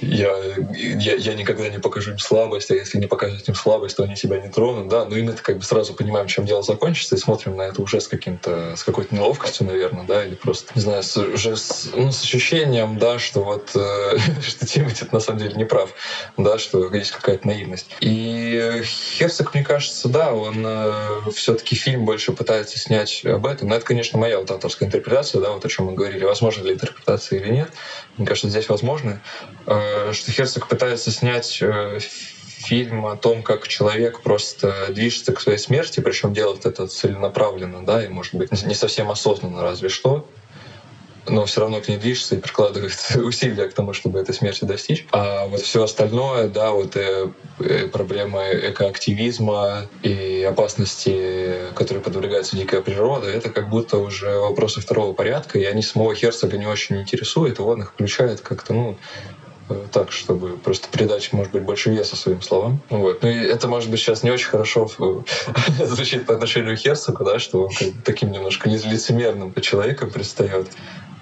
я, я, я никогда не покажу им слабость, а если не покажут им слабость, то они себя не тронут, да, ну и мы как бы сразу понимаем, чем дело закончится, и смотрим на это уже с каким-то, с какой-то неловкостью, наверное, да, или просто, не знаю, с, уже с, ну, с ощущением, да, что вот, э, что Тимати на самом деле не прав, да, что есть какая-то наивность. И Херцог, мне кажется, да, он э, все-таки фильм больше пытается снять об этом, но это, конечно, моя вот авторская интерпретация, да, вот о чем мы говорили, возможно ли интерпретация или нет, мне кажется, здесь возможно. Э, что Херцог пытается снять э, фильм о том, как человек просто движется к своей смерти, причем делает это целенаправленно, да, и, может быть, не совсем осознанно, разве что но все равно к ней движется и прикладывает усилия к тому, чтобы этой смерти достичь. А вот все остальное, да, вот э, э, проблемы экоактивизма и опасности, которые подвергается дикая природа, это как будто уже вопросы второго порядка, и они самого Херцога не очень интересуют, и он их включает как-то, ну, Э, так, чтобы просто придать, может быть, больше веса своим словам. Вот. Ну и это, может быть, сейчас не очень хорошо э, звучит по отношению к Херцогу, да, что он таким немножко лицемерным человеком предстает.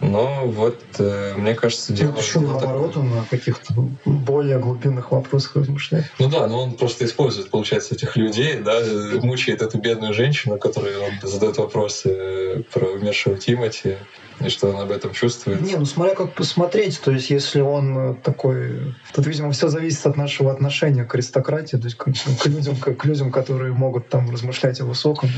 Но вот, э, мне кажется, дело... Еще наоборот, он на каких-то более глубинных вопросах размышляет. Ну да, но он просто использует, получается, этих людей, да, мучает эту бедную женщину, которой он задает вопросы про умершего Тимати, и что он об этом чувствует. Не, ну смотря как посмотреть, то есть если он такой... Тут, видимо, все зависит от нашего отношения к аристократии, то есть к, к людям, к, к людям, которые могут там размышлять о высоком,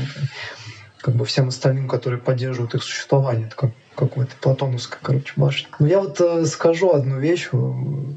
как бы всем остальным, которые поддерживают их существование. Это как какой-то платоновской, короче, башни. Но я вот э, скажу одну вещь.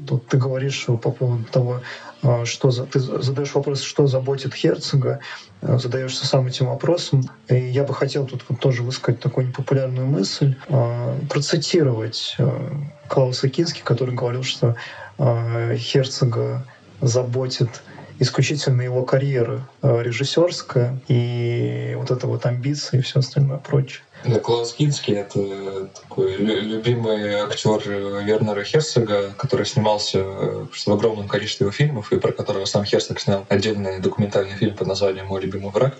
Тут ты говоришь по поводу того, э, что за, ты задаешь вопрос, что заботит Херцога, э, задаешься сам этим вопросом. И я бы хотел тут вот тоже высказать такую непопулярную мысль, э, процитировать э, Клауса Кински, который говорил, что э, Херцога заботит исключительно его карьера э, режиссерская и вот это вот амбиции и все остальное прочее. Клаус Кинский — это такой любимый актер Вернера Херцога, который снимался э, в огромном количестве его фильмов, и про которого сам Херцог снял отдельный документальный фильм под названием «Мой любимый враг»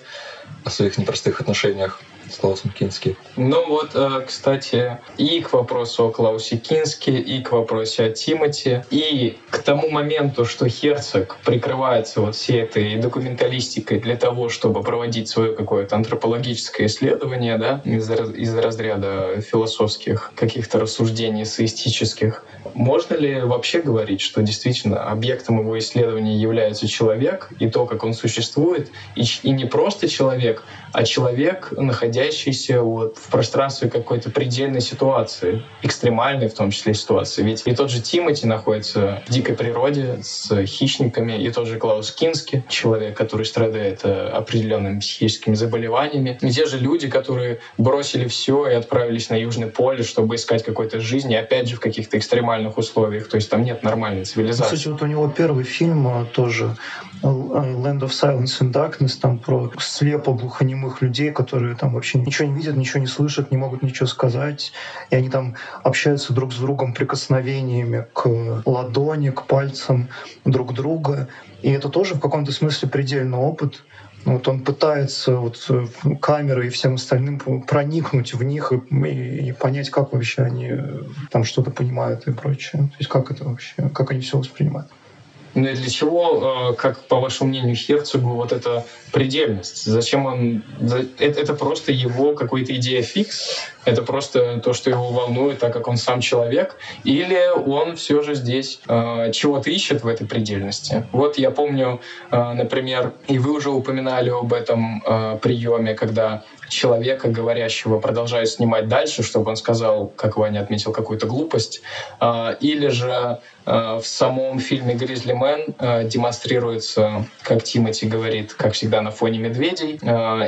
о своих непростых отношениях с Клаусом Кински. Ну вот, э, кстати, и к вопросу о Клаусе Кински, и к вопросу о Тимати, и к тому моменту, что Херцог прикрывается вот всей этой документалистикой для того, чтобы проводить свое какое-то антропологическое исследование, да, из, из разряда философских каких-то рассуждений соистических, можно ли вообще говорить, что действительно объектом его исследования является человек и то, как он существует, и, и не просто человек, а человек, находящийся вот в пространстве какой-то предельной ситуации, экстремальной в том числе ситуации. Ведь и тот же Тимати находится в дикой природе с хищниками, и тот же Клаус Кински, человек, который страдает э, определенными психическими заболеваниями. Те же люди, которые бросили все и отправились на Южный полюс, чтобы искать какой-то жизни, опять же, в каких-то экстремальных условиях. То есть там нет нормальной цивилизации. Кстати, вот у него первый фильм э, тоже Land of Silence and Darkness, там про слепо глухонемых людей, которые там вообще ничего не видят, ничего не слышат, не могут ничего сказать. И они там общаются друг с другом прикосновениями к ладони, к пальцам друг друга. И это тоже в каком-то смысле предельный опыт, Вот он пытается вот камерой и всем остальным проникнуть в них и, и, и понять, как вообще они там что-то понимают и прочее. То есть как это вообще, как они все воспринимают. Ну и для чего, э, как по вашему мнению, Херцогу вот эта предельность? Зачем он... Это просто его какой-то идея фикс? Это просто то, что его волнует, так как он сам человек? Или он все же здесь э, чего-то ищет в этой предельности? Вот я помню, э, например, и вы уже упоминали об этом э, приеме, когда человека, говорящего, продолжают снимать дальше, чтобы он сказал, как Ваня отметил, какую-то глупость. А, или же а, в самом фильме «Гризли Мэн» а, демонстрируется, как Тимати говорит, как всегда, на фоне медведей.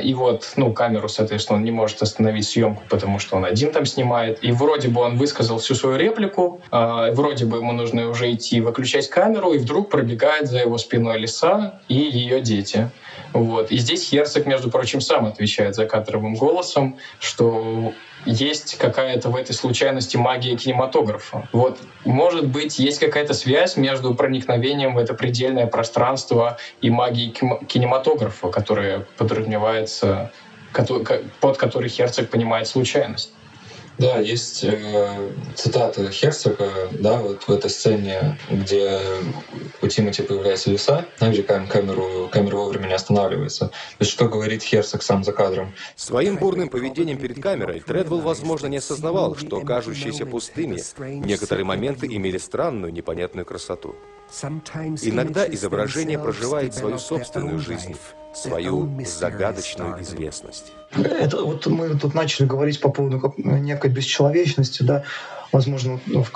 И вот, ну, камеру, соответственно, он не может остановить съемку, потому что он один там снимает. И вроде бы он высказал всю свою реплику, вроде бы ему нужно уже идти выключать камеру, и вдруг пробегает за его спиной лиса и ее дети. Вот. И здесь Херцог, между прочим, сам отвечает за кадровым голосом, что есть какая-то в этой случайности магия кинематографа. Вот, может быть, есть какая-то связь между проникновением в это предельное пространство и магией кинематографа, которая подразумевается, под которой Херцог понимает случайность. Да, есть э, цитата Херцога, да, вот в этой сцене, где у Тимати появляется лиса, да, где камеру, камера вовремя не останавливается. То есть что говорит Херцог сам за кадром? Своим бурным поведением перед камерой Тредвелл, возможно, не осознавал, что кажущиеся пустыми некоторые моменты имели странную, непонятную красоту. Иногда изображение проживает свою собственную жизнь, свою загадочную известность. Это вот мы тут начали говорить по поводу некой бесчеловечности, да, возможно, в,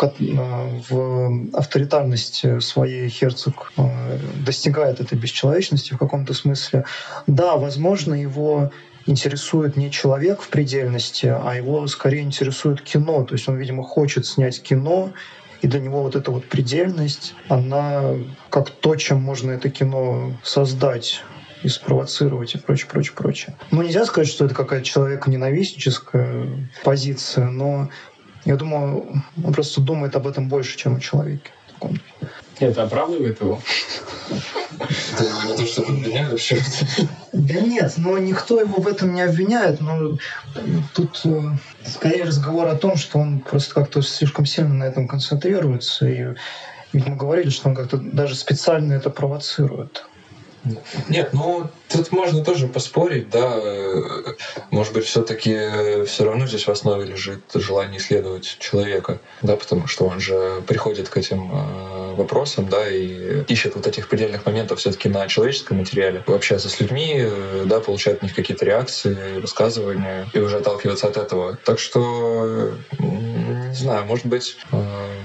в авторитарности своей Херцог э, достигает этой бесчеловечности в каком-то смысле. Да, возможно, его интересует не человек в предельности, а его скорее интересует кино. То есть он, видимо, хочет снять кино, и для него вот эта вот предельность, она как то, чем можно это кино создать и спровоцировать и прочее, прочее, прочее. Ну, нельзя сказать, что это какая-то человеконенавистническая позиция, но я думаю, он просто думает об этом больше, чем о человеке. Это оправдывает его? Не то, что обвиняешь? Да нет, но никто его в этом не обвиняет. Но тут э, скорее разговор о том, что он просто как-то слишком сильно на этом концентрируется. И ведь мы говорили, что он как-то даже специально это провоцирует. Нет, ну тут можно тоже поспорить, да. Может быть, все-таки все равно здесь в основе лежит желание исследовать человека, да, потому что он же приходит к этим э, вопросам, да, и ищет вот этих предельных моментов все-таки на человеческом материале, общается с людьми, э, да, получает от них какие-то реакции, высказывания и уже отталкиваться от этого. Так что не знаю, может быть, э,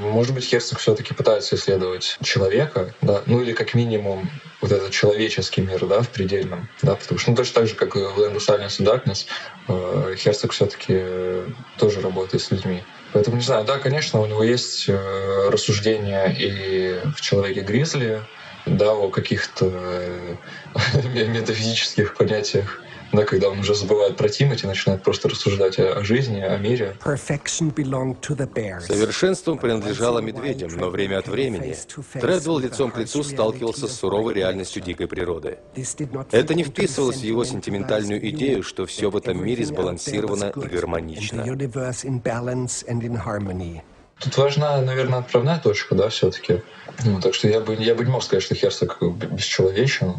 может быть, Херцог все-таки пытается исследовать человека, да, ну или как минимум вот этот человеческий мир, да, в предельном, да, потому что, ну, точно так же, как и в Land of Silence and Darkness, э, Херцог все-таки тоже работает с людьми. Поэтому, не знаю, да, конечно, у него есть э, рассуждения и в «Человеке Гризли», да, о каких-то метафизических понятиях да, когда он уже забывает про Тимати, начинает просто рассуждать о, о жизни, о мире. Совершенством принадлежало медведям, но время от времени Тредвелл лицом к лицу сталкивался с суровой реальностью дикой природы. Это не вписывалось в его сентиментальную идею, что все в этом мире сбалансировано и гармонично. Тут важна, наверное, отправная точка, да, все-таки. Ну, так что я бы, я бы не мог сказать, что Херцог бесчеловечен.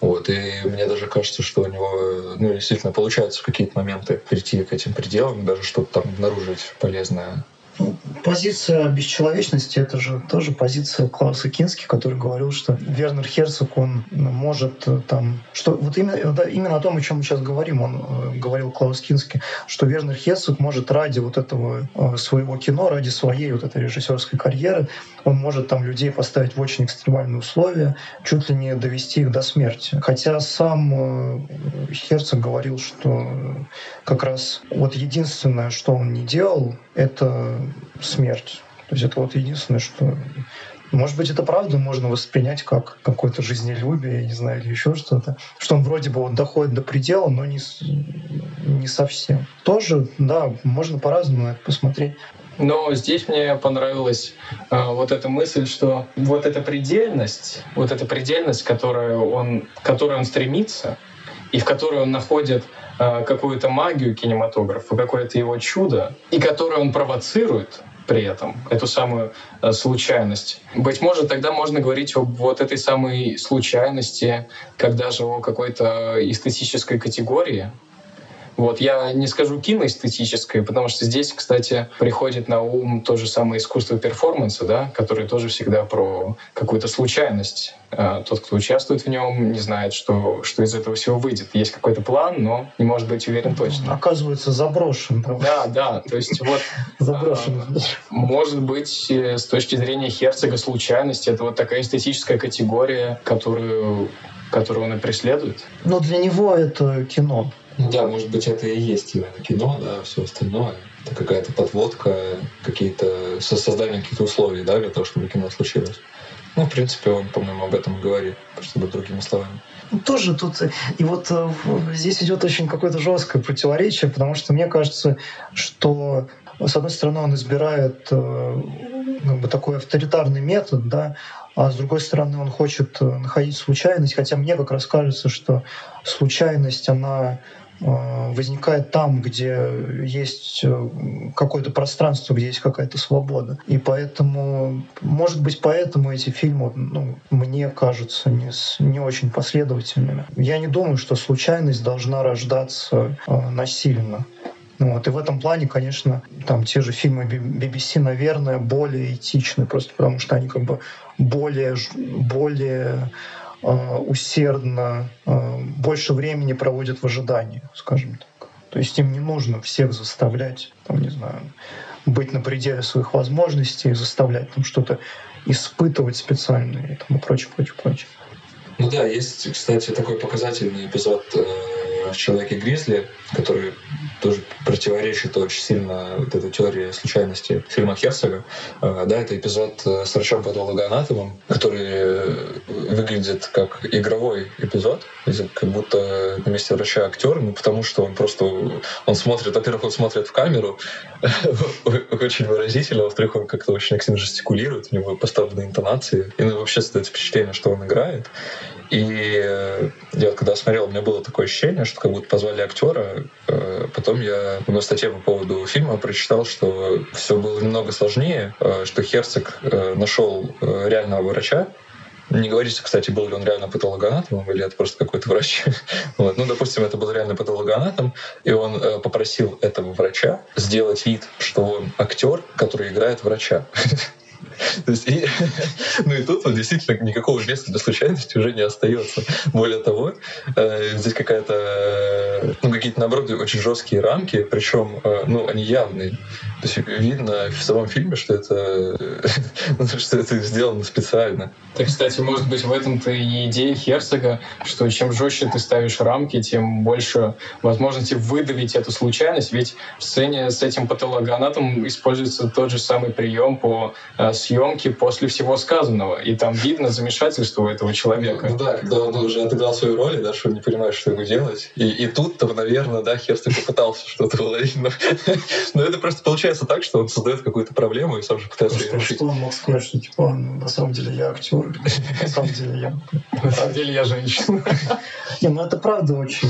Вот, и мне даже кажется, что у него ну, действительно получается в какие-то моменты прийти к этим пределам, даже что-то там обнаружить полезное. Позиция бесчеловечности — это же тоже позиция Клауса Кински, который говорил, что Вернер Херцог, он ну, может э, там... Что, вот именно, да, именно о том, о чем мы сейчас говорим, он э, говорил Клаус Кински, что Вернер Херцог может ради вот этого э, своего кино, ради своей вот этой режиссерской карьеры, он может там людей поставить в очень экстремальные условия, чуть ли не довести их до смерти. Хотя сам э, Херцог говорил, что как раз вот единственное, что он не делал, это смерть. То есть это вот единственное, что... Может быть, это правда можно воспринять как какое-то жизнелюбие, я не знаю, или еще что-то. Что он вроде бы вот доходит до предела, но не, не совсем. Тоже, да, можно по-разному это посмотреть. Но здесь мне понравилась э, вот эта мысль, что вот эта предельность, вот эта предельность, которую он, к которой он стремится, и в которой он находит э, какую-то магию кинематографа, какое-то его чудо, и которое он провоцирует, при этом, эту самую э, случайность. Быть может, тогда можно говорить об вот этой самой случайности, когда же о какой-то эстетической категории, вот, я не скажу киноэстетическое, потому что здесь, кстати, приходит на ум то же самое искусство перформанса, да, которое тоже всегда про какую-то случайность. А, тот, кто участвует в нем, не знает, что, что из этого всего выйдет. Есть какой-то план, но не может быть уверен точно. Оказывается, заброшен. Да, да. То есть вот... Заброшен. А, может быть, э, с точки зрения Херцога случайность — это вот такая эстетическая категория, которую которую он и преследует. Но для него это кино. Да, может быть, это и есть именно кино, да, все остальное. Это какая-то подводка, какие-то создание каких-то условий, да, для того, чтобы кино случилось. Ну, в принципе, он, по-моему, об этом говорит, чтобы другими словами. Тоже тут, и вот э, здесь идет очень какое-то жесткое противоречие, потому что мне кажется, что с одной стороны он избирает э, как бы такой авторитарный метод, да, а с другой стороны он хочет э, находить случайность, хотя мне как раз кажется, что случайность, она Э, возникает там, где есть э, какое-то пространство, где есть какая-то свобода. И поэтому, может быть, поэтому эти фильмы, ну, мне кажутся не, не очень последовательными. Я не думаю, что случайность должна рождаться э, насильно. Вот. И в этом плане, конечно, там те же фильмы BBC, наверное, более этичны, просто потому что они как бы более, более Э, усердно, э, больше времени проводят в ожидании, скажем так. То есть им не нужно всех заставлять, там, не знаю, быть на пределе своих возможностей, заставлять там что-то испытывать специально и тому прочее, прочее, прочее. Ну да, есть, кстати, такой показательный эпизод э, в «Человеке Гризли», который тоже противоречит очень сильно вот этой теории случайности фильма Херцога. Э, да, это эпизод э, с врачом-патологоанатомом, который выглядит как игровой эпизод, как будто на месте врача актер, ну потому что он просто, он смотрит, во-первых, он смотрит в камеру очень выразительно, во-вторых, он как-то очень активно жестикулирует, у него поставлены интонации, и ну, вообще создается впечатление, что он играет. И э, я когда смотрел, у меня было такое ощущение, что как будто позвали актера. Э, потом я на статье по поводу фильма прочитал, что все было немного сложнее, э, что Херцог нашел реального врача, не говорится, кстати, был ли он реально патологоанатомом или это просто какой-то врач. вот. Ну, допустим, это был реально патологоанатом, и он э, попросил этого врача сделать вид, что он актер, который играет врача. То есть, и, ну и тут вот, действительно никакого места для случайности уже не остается. Более того, э, здесь какая-то, ну какие-то наоборот очень жесткие рамки, причем, э, ну они явные. То есть видно в самом фильме, что это, что это сделано специально. Так, кстати, может быть в этом-то и идея Херцога, что чем жестче ты ставишь рамки, тем больше возможности выдавить эту случайность. Ведь в сцене с этим патологоанатом используется тот же самый прием по э, съемки после всего сказанного. И там видно замешательство у этого человека. Ну, да, когда он уже отыграл свою роль, да, что он не понимает, что ему делать. И, и тут-то, наверное, да, Херстер попытался что-то уловить. Но, но это просто получается так, что он создает какую-то проблему и сам же пытается ее решить. Что он мог сказать, что типа, на самом деле я актер, на самом деле я... На самом деле я женщина. Не, ну это правда очень...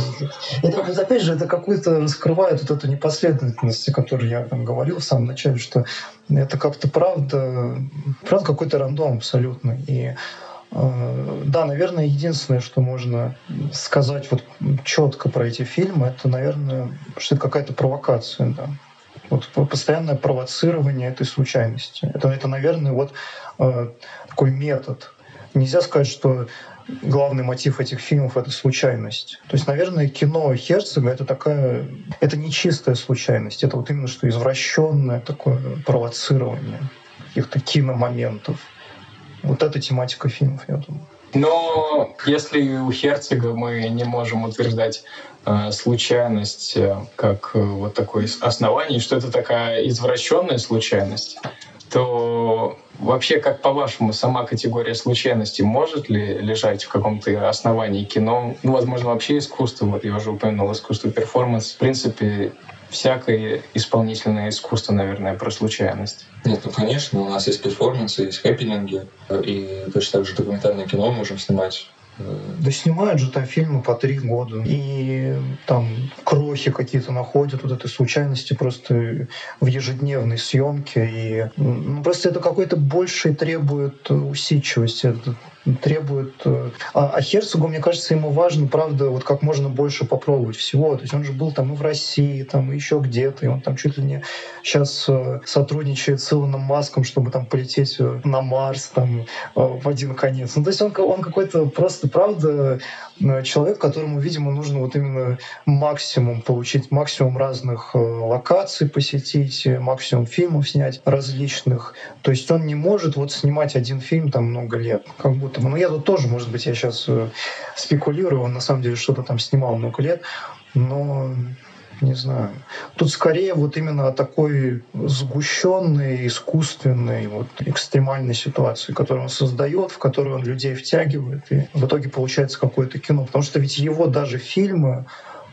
Это, опять же, это какую-то раскрывает вот эту непоследовательность, о которой я там говорил в самом начале, что это как-то правда, правда какой-то рандом абсолютно. И э, да, наверное, единственное, что можно сказать вот четко про эти фильмы, это, наверное, что это какая-то провокация, да. Вот постоянное провоцирование этой случайности. Это, это наверное, вот э, такой метод. Нельзя сказать, что главный мотив этих фильмов — это случайность. То есть, наверное, кино Херцога — это такая... Это не чистая случайность, это вот именно что извращенное такое провоцирование каких-то киномоментов. Вот эта тематика фильмов, я думаю. Но если у Херцога мы не можем утверждать случайность э, как э, вот такое основание, что это такая извращенная случайность, то вообще, как по-вашему, сама категория случайности может ли лежать в каком-то основании кино? Ну, возможно, вообще искусство, вот я уже упомянул, искусство перформанс. В принципе, всякое исполнительное искусство, наверное, про случайность. Нет, ну, конечно, у нас есть перформансы, есть хэппининги, и точно так же документальное кино можем снимать Да снимают же там фильмы по три года. И там крохи какие-то находят, вот этой случайности просто в ежедневной съемке. И ну, просто это какой-то больший требует усидчивости. Это требует... Э, а, а Херцогу, мне кажется, ему важно, правда, вот как можно больше попробовать всего. То есть он же был там и в России, там и еще где-то, и он там чуть ли не сейчас э, сотрудничает с Илоном Маском, чтобы там полететь э, на Марс там в один конец. Ну, то есть он, он какой-то просто, правда, человек, которому, видимо, нужно вот именно максимум получить, максимум разных локаций посетить, максимум фильмов снять различных. То есть он не может вот снимать один фильм там много лет, как будто бы. Ну, я тут тоже, может быть, я сейчас э, спекулирую, он на самом деле что-то там снимал много лет, но не знаю. Тут скорее вот именно такой сгущенной, искусственной, вот экстремальной ситуации, которую он создает, в которую он людей втягивает, и в итоге получается какое-то кино. Потому что ведь его даже фильмы,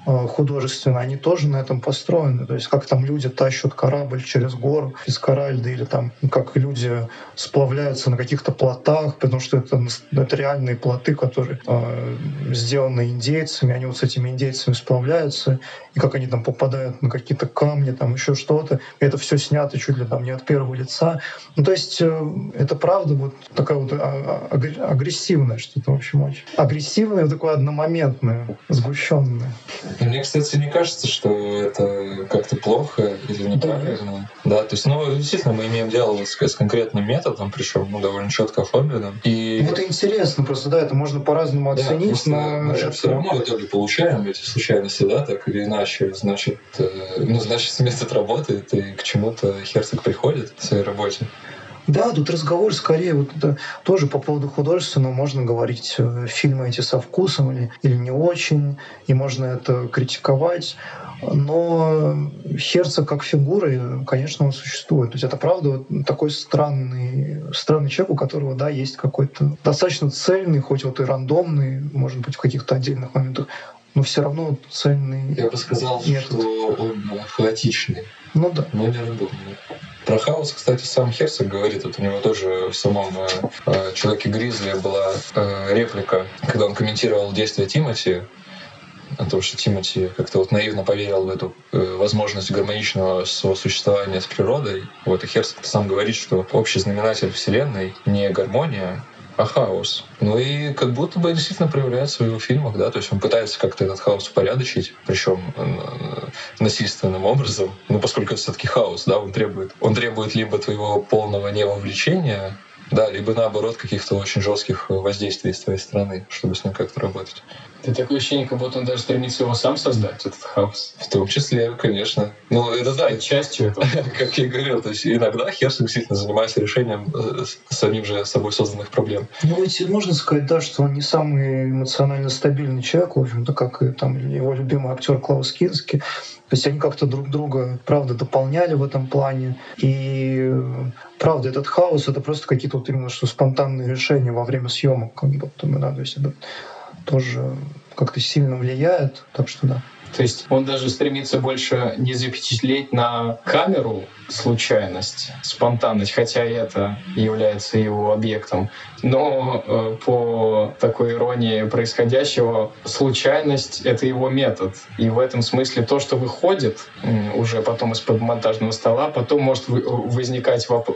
художественно, они тоже на этом построены. То есть как там люди тащат корабль через гору из Каральды, или там как люди сплавляются на каких-то плотах, потому что это, это реальные плоты, которые э, сделаны индейцами, они вот с этими индейцами сплавляются, и как они там попадают на какие-то камни, там еще что-то. Это все снято чуть ли там не от первого лица. Ну, то есть э, это правда вот такая вот а, а, агрессивное что-то, в общем, очень. Агрессивное, такое одномоментное, сгущенное. Мне, кстати, не кажется, что это как-то плохо или неправильно. Да, то есть, ну, действительно, мы имеем дело вот с конкретным методом, причем ну, довольно четко оформленным. И... Вот интересно, просто да, это можно по-разному оценить, да, но... Мы же все равно в итоге получаем эти случайности, да, так или иначе. Значит, э, ну, значит, метод работает, и к чему-то Херцог приходит в своей работе. Да, тут разговор скорее вот это тоже по поводу художественного можно говорить э, фильмы эти со вкусом или, или не очень, и можно это критиковать. Но Херцог как фигура, конечно, он существует. То есть это правда вот такой странный, странный человек, у которого, да, есть какой-то достаточно цельный, хоть вот и рандомный, может быть, в каких-то отдельных моментах, но все равно цельный. Я бы сказал, метод. что он хаотичный. Ну да. Но не рандомный. Про хаос, кстати, сам Херцог говорит, вот у него тоже в самом э, э «Человеке Гризли» была э, реплика, когда он комментировал действия Тимати, о том, что Тимати как-то вот наивно поверил в эту э, возможность гармоничного сосуществования с природой. Вот и Херцог сам говорит, что общий знаменатель Вселенной не гармония, а хаос. Ну и как будто бы действительно проявляется в его фильмах, да, то есть он пытается как-то этот хаос упорядочить, причем э, насильственным образом, ну поскольку это все-таки хаос, да, он требует, он требует либо твоего полного невовлечения, да, либо наоборот каких-то очень жестких воздействий с твоей стороны, чтобы с ним как-то работать. Это такое ощущение, как будто он даже стремится его сам создать, этот хаос. В том числе, конечно. Ну, это да. Частью этого. Как я и говорил, то есть иногда Херсон действительно занимается решением э, самим же собой созданных проблем. Ну, ведь можно сказать, да, что он не самый эмоционально стабильный человек, в общем-то, как и там его любимый актер Клаус Кински. То есть они как-то друг друга, правда, дополняли в этом плане. И правда, этот хаос — это просто какие-то вот именно что спонтанные решения во время съемок, как будто да, то есть это тоже как-то сильно влияет, так что да. То есть он даже стремится больше не запечатлеть на камеру случайность, спонтанность, хотя это является его объектом. Но э, по такой иронии происходящего, случайность — это его метод. И в этом смысле то, что выходит э, уже потом из-под монтажного стола, потом может возникать воп...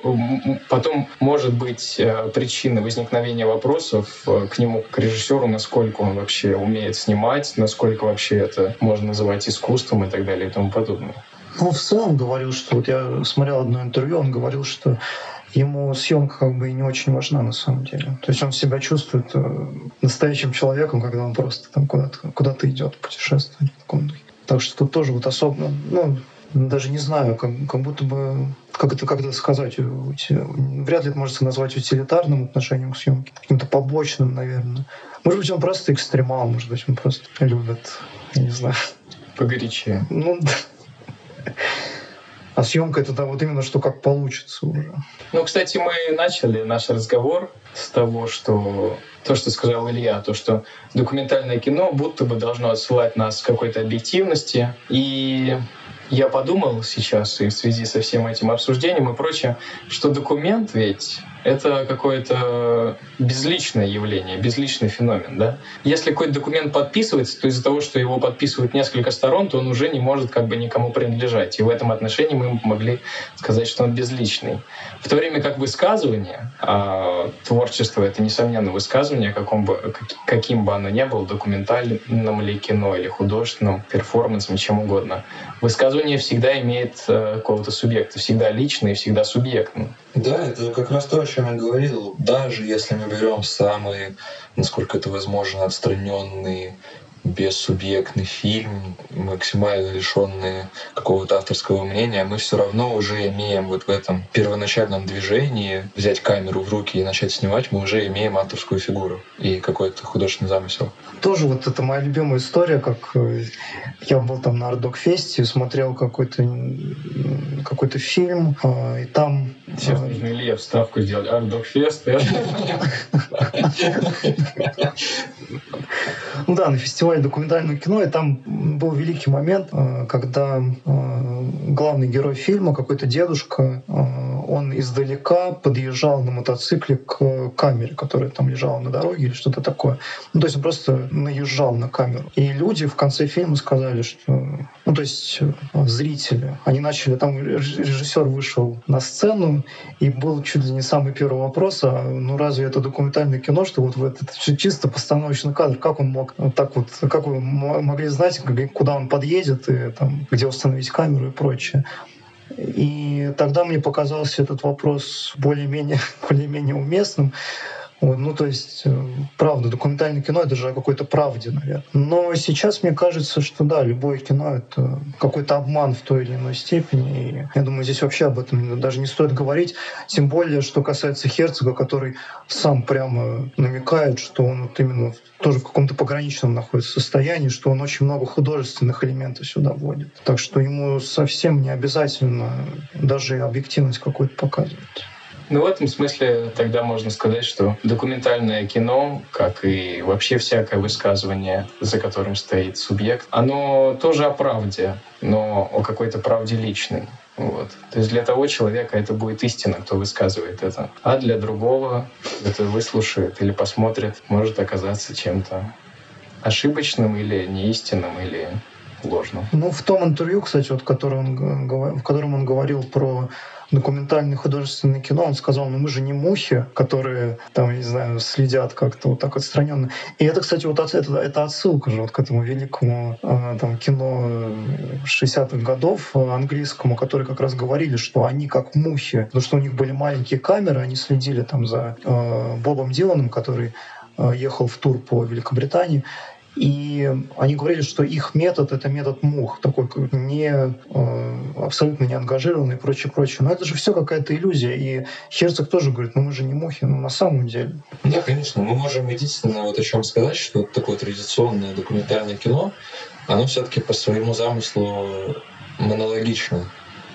потом может быть э, причина возникновения вопросов э, к нему, к режиссеру, насколько он вообще умеет снимать, насколько вообще это можно называть искусством и так далее и тому подобное. Ну, в целом говорил, что вот я смотрел одно интервью, он говорил, что ему съемка как бы и не очень важна на самом деле. То есть он себя чувствует э, настоящим человеком, когда он просто там куда-то куда идет, путешествует. Так что тут тоже вот особо, ну, даже не знаю, как, как будто бы, как это, как это сказать, вряд ли это можно назвать утилитарным отношением к съемке, каким-то побочным, наверное. Может быть, он просто экстремал, может быть, он просто любит, я не знаю. Погорячее. Ну, да. А съемка это да, вот именно что как получится уже. Ну, кстати, мы начали наш разговор с того, что то, что сказал Илья, то, что документальное кино будто бы должно отсылать нас к какой-то объективности. И я подумал сейчас и в связи со всем этим обсуждением и прочее, что документ ведь это какое-то безличное явление, безличный феномен. Да? Если какой-то документ подписывается, то из-за того, что его подписывают несколько сторон, то он уже не может как бы никому принадлежать. И в этом отношении мы могли сказать, что он безличный. В то время как высказывание, а творчество — это, несомненно, высказывание, каком бы, каким бы оно ни было, документальном ли кино или художественном, перформансом, чем угодно, высказывание всегда имеет э, какого-то субъекта, всегда личное всегда субъектное. Да, это как раз то, чем я говорил. Даже если мы берем самые, насколько это возможно, отстраненные бессубъектный фильм, максимально лишенный какого-то авторского мнения, мы все равно уже имеем вот в этом первоначальном движении взять камеру в руки и начать снимать, мы уже имеем авторскую фигуру и какой-то художественный замысел. Тоже вот это моя любимая история, как э, я был там на Ардок-фесте, смотрел какой-то какой-то фильм, э, и там... Сейчас нужно Илье вставку сделать. Ардок-фест. Ну да, на фестивале документального кино, и там был великий момент, э, когда э, главный герой фильма, какой-то дедушка, э, он издалека подъезжал на мотоцикле к камере, которая там лежала на дороге или что-то такое. Ну, то есть он просто наезжал на камеру. И люди в конце фильма сказали, что... Ну, то есть зрители, они начали... Там режиссер вышел на сцену, и был чуть ли не самый первый вопрос, а ну разве это документальное кино, что вот в этот чисто постановочный кадр, как он мог так вот, как вы могли знать, куда он подъедет, и там, где установить камеру и прочее. И тогда мне показался этот вопрос более-менее более-менее уместным. Ну, то есть, э, правда, документальное кино — это же о какой-то правде, наверное. Но сейчас мне кажется, что да, любое кино — это какой-то обман в той или иной степени. И я думаю, здесь вообще об этом даже не стоит говорить. Тем более, что касается Херцога, который сам прямо намекает, что он вот именно тоже в каком-то пограничном находится состоянии, что он очень много художественных элементов сюда вводит. Так что ему совсем не обязательно даже объективность какую-то показывать. Ну, в этом смысле тогда можно сказать, что документальное кино, как и вообще всякое высказывание, за которым стоит субъект, оно тоже о правде, но о какой-то правде личной. Вот. То есть для того человека это будет истина, кто высказывает это. А для другого, это выслушает или посмотрит, может оказаться чем-то ошибочным или неистинным, или ложным. Ну, в том интервью, кстати, вот, который он, в котором он говорил про документальное художественное кино, он сказал, ну мы же не мухи, которые там, не знаю, следят как-то вот так отстраненно. И это, кстати, вот это, это отсылка же вот к этому великому э, там, кино 60-х годов э, английскому, которые как раз говорили, что они как мухи, потому что у них были маленькие камеры, они следили там за э, Бобом Диланом, который э, ехал в тур по Великобритании, и они говорили, что их метод — это метод мух, такой не, э, абсолютно не ангажированный и прочее, прочее. Но это же все какая-то иллюзия. И Херцог тоже говорит, ну мы же не мухи, ну на самом деле. Да, конечно. Мы можем единственное вот о чем сказать, что такое традиционное документальное кино, оно все-таки по своему замыслу монологично.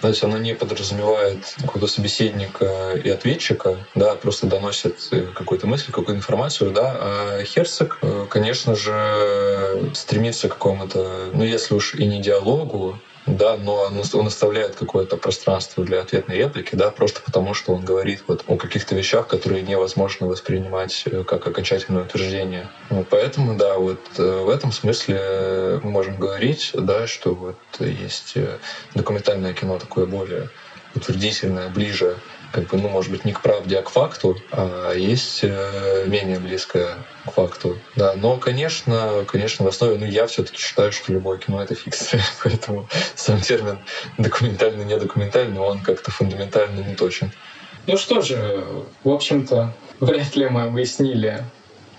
То есть оно не подразумевает какого-то собеседника и ответчика, да, просто доносит какую-то мысль, какую-то информацию, да. А Херцог, э, конечно же, стремится к какому-то, ну, если уж и не диалогу, да, но он оставляет какое-то пространство для ответной реплики, да, просто потому что он говорит вот о каких-то вещах, которые невозможно воспринимать э, как окончательное утверждение. Вот поэтому, да, вот э, в этом смысле мы можем говорить, да, что вот есть э, документальное кино такое более утвердительное, ближе как бы, ну, может быть, не к правде, а к факту, а есть э, менее близкое к факту. Да, но, конечно, конечно, в основе, ну, я все-таки считаю, что любое кино — это фикция, поэтому сам термин документальный, недокументальный, он как-то фундаментально не точен. Ну что же, в общем-то, вряд ли мы выяснили,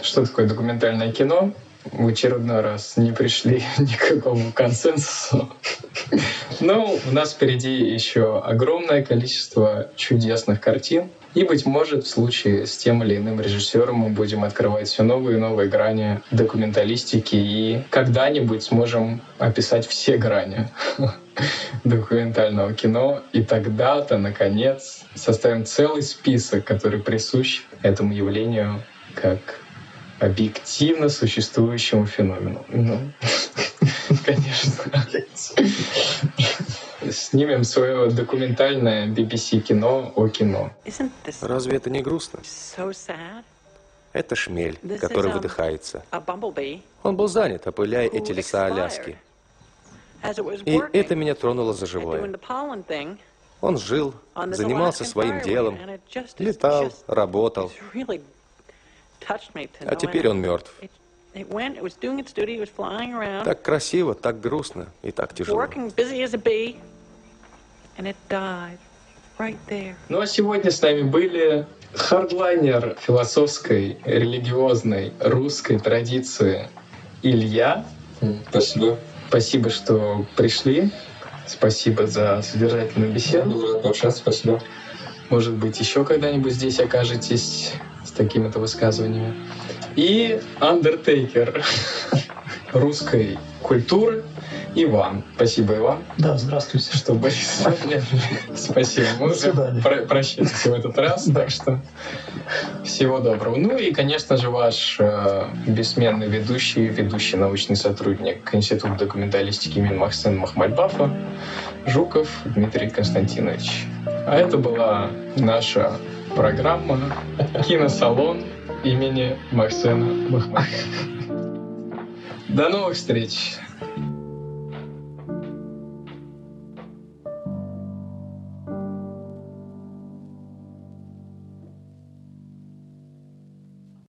что такое документальное кино в очередной раз не пришли ни к консенсусу. Но у нас впереди еще огромное количество чудесных картин. И, быть может, в случае с тем или иным режиссером мы будем открывать все новые и новые грани документалистики и когда-нибудь сможем описать все грани документального кино. И тогда-то, наконец, составим целый список, который присущ этому явлению как объективно существующему феномену. Ну, конечно. снимем свое документальное BBC кино о кино. Разве это не грустно? Это шмель, который выдыхается. Он был занят, опыляя эти леса Аляски. И это меня тронуло за живое. Он жил, занимался своим делом, летал, работал. А теперь он мертв. Так красиво, так грустно и так тяжело. Ну а сегодня с нами были хардлайнер философской, религиозной, русской традиции Илья. Спасибо. Спасибо, что пришли. Спасибо за содержательную беседу. Был рад пообщаться, спасибо. Может быть, еще когда-нибудь здесь окажетесь такими-то высказываниями. И Undertaker русской культуры Иван. Спасибо, Иван. Да, здравствуйте. Что были Спасибо. Мы уже про прощаемся в этот раз, так что всего доброго. Ну и, конечно же, ваш э, бессменный ведущий, ведущий научный сотрудник Института документалистики имени Махсена Махмальбафа Жуков Дмитрий Константинович. А это была наша программа «Киносалон» имени Максена Махмальбафа. До новых встреч!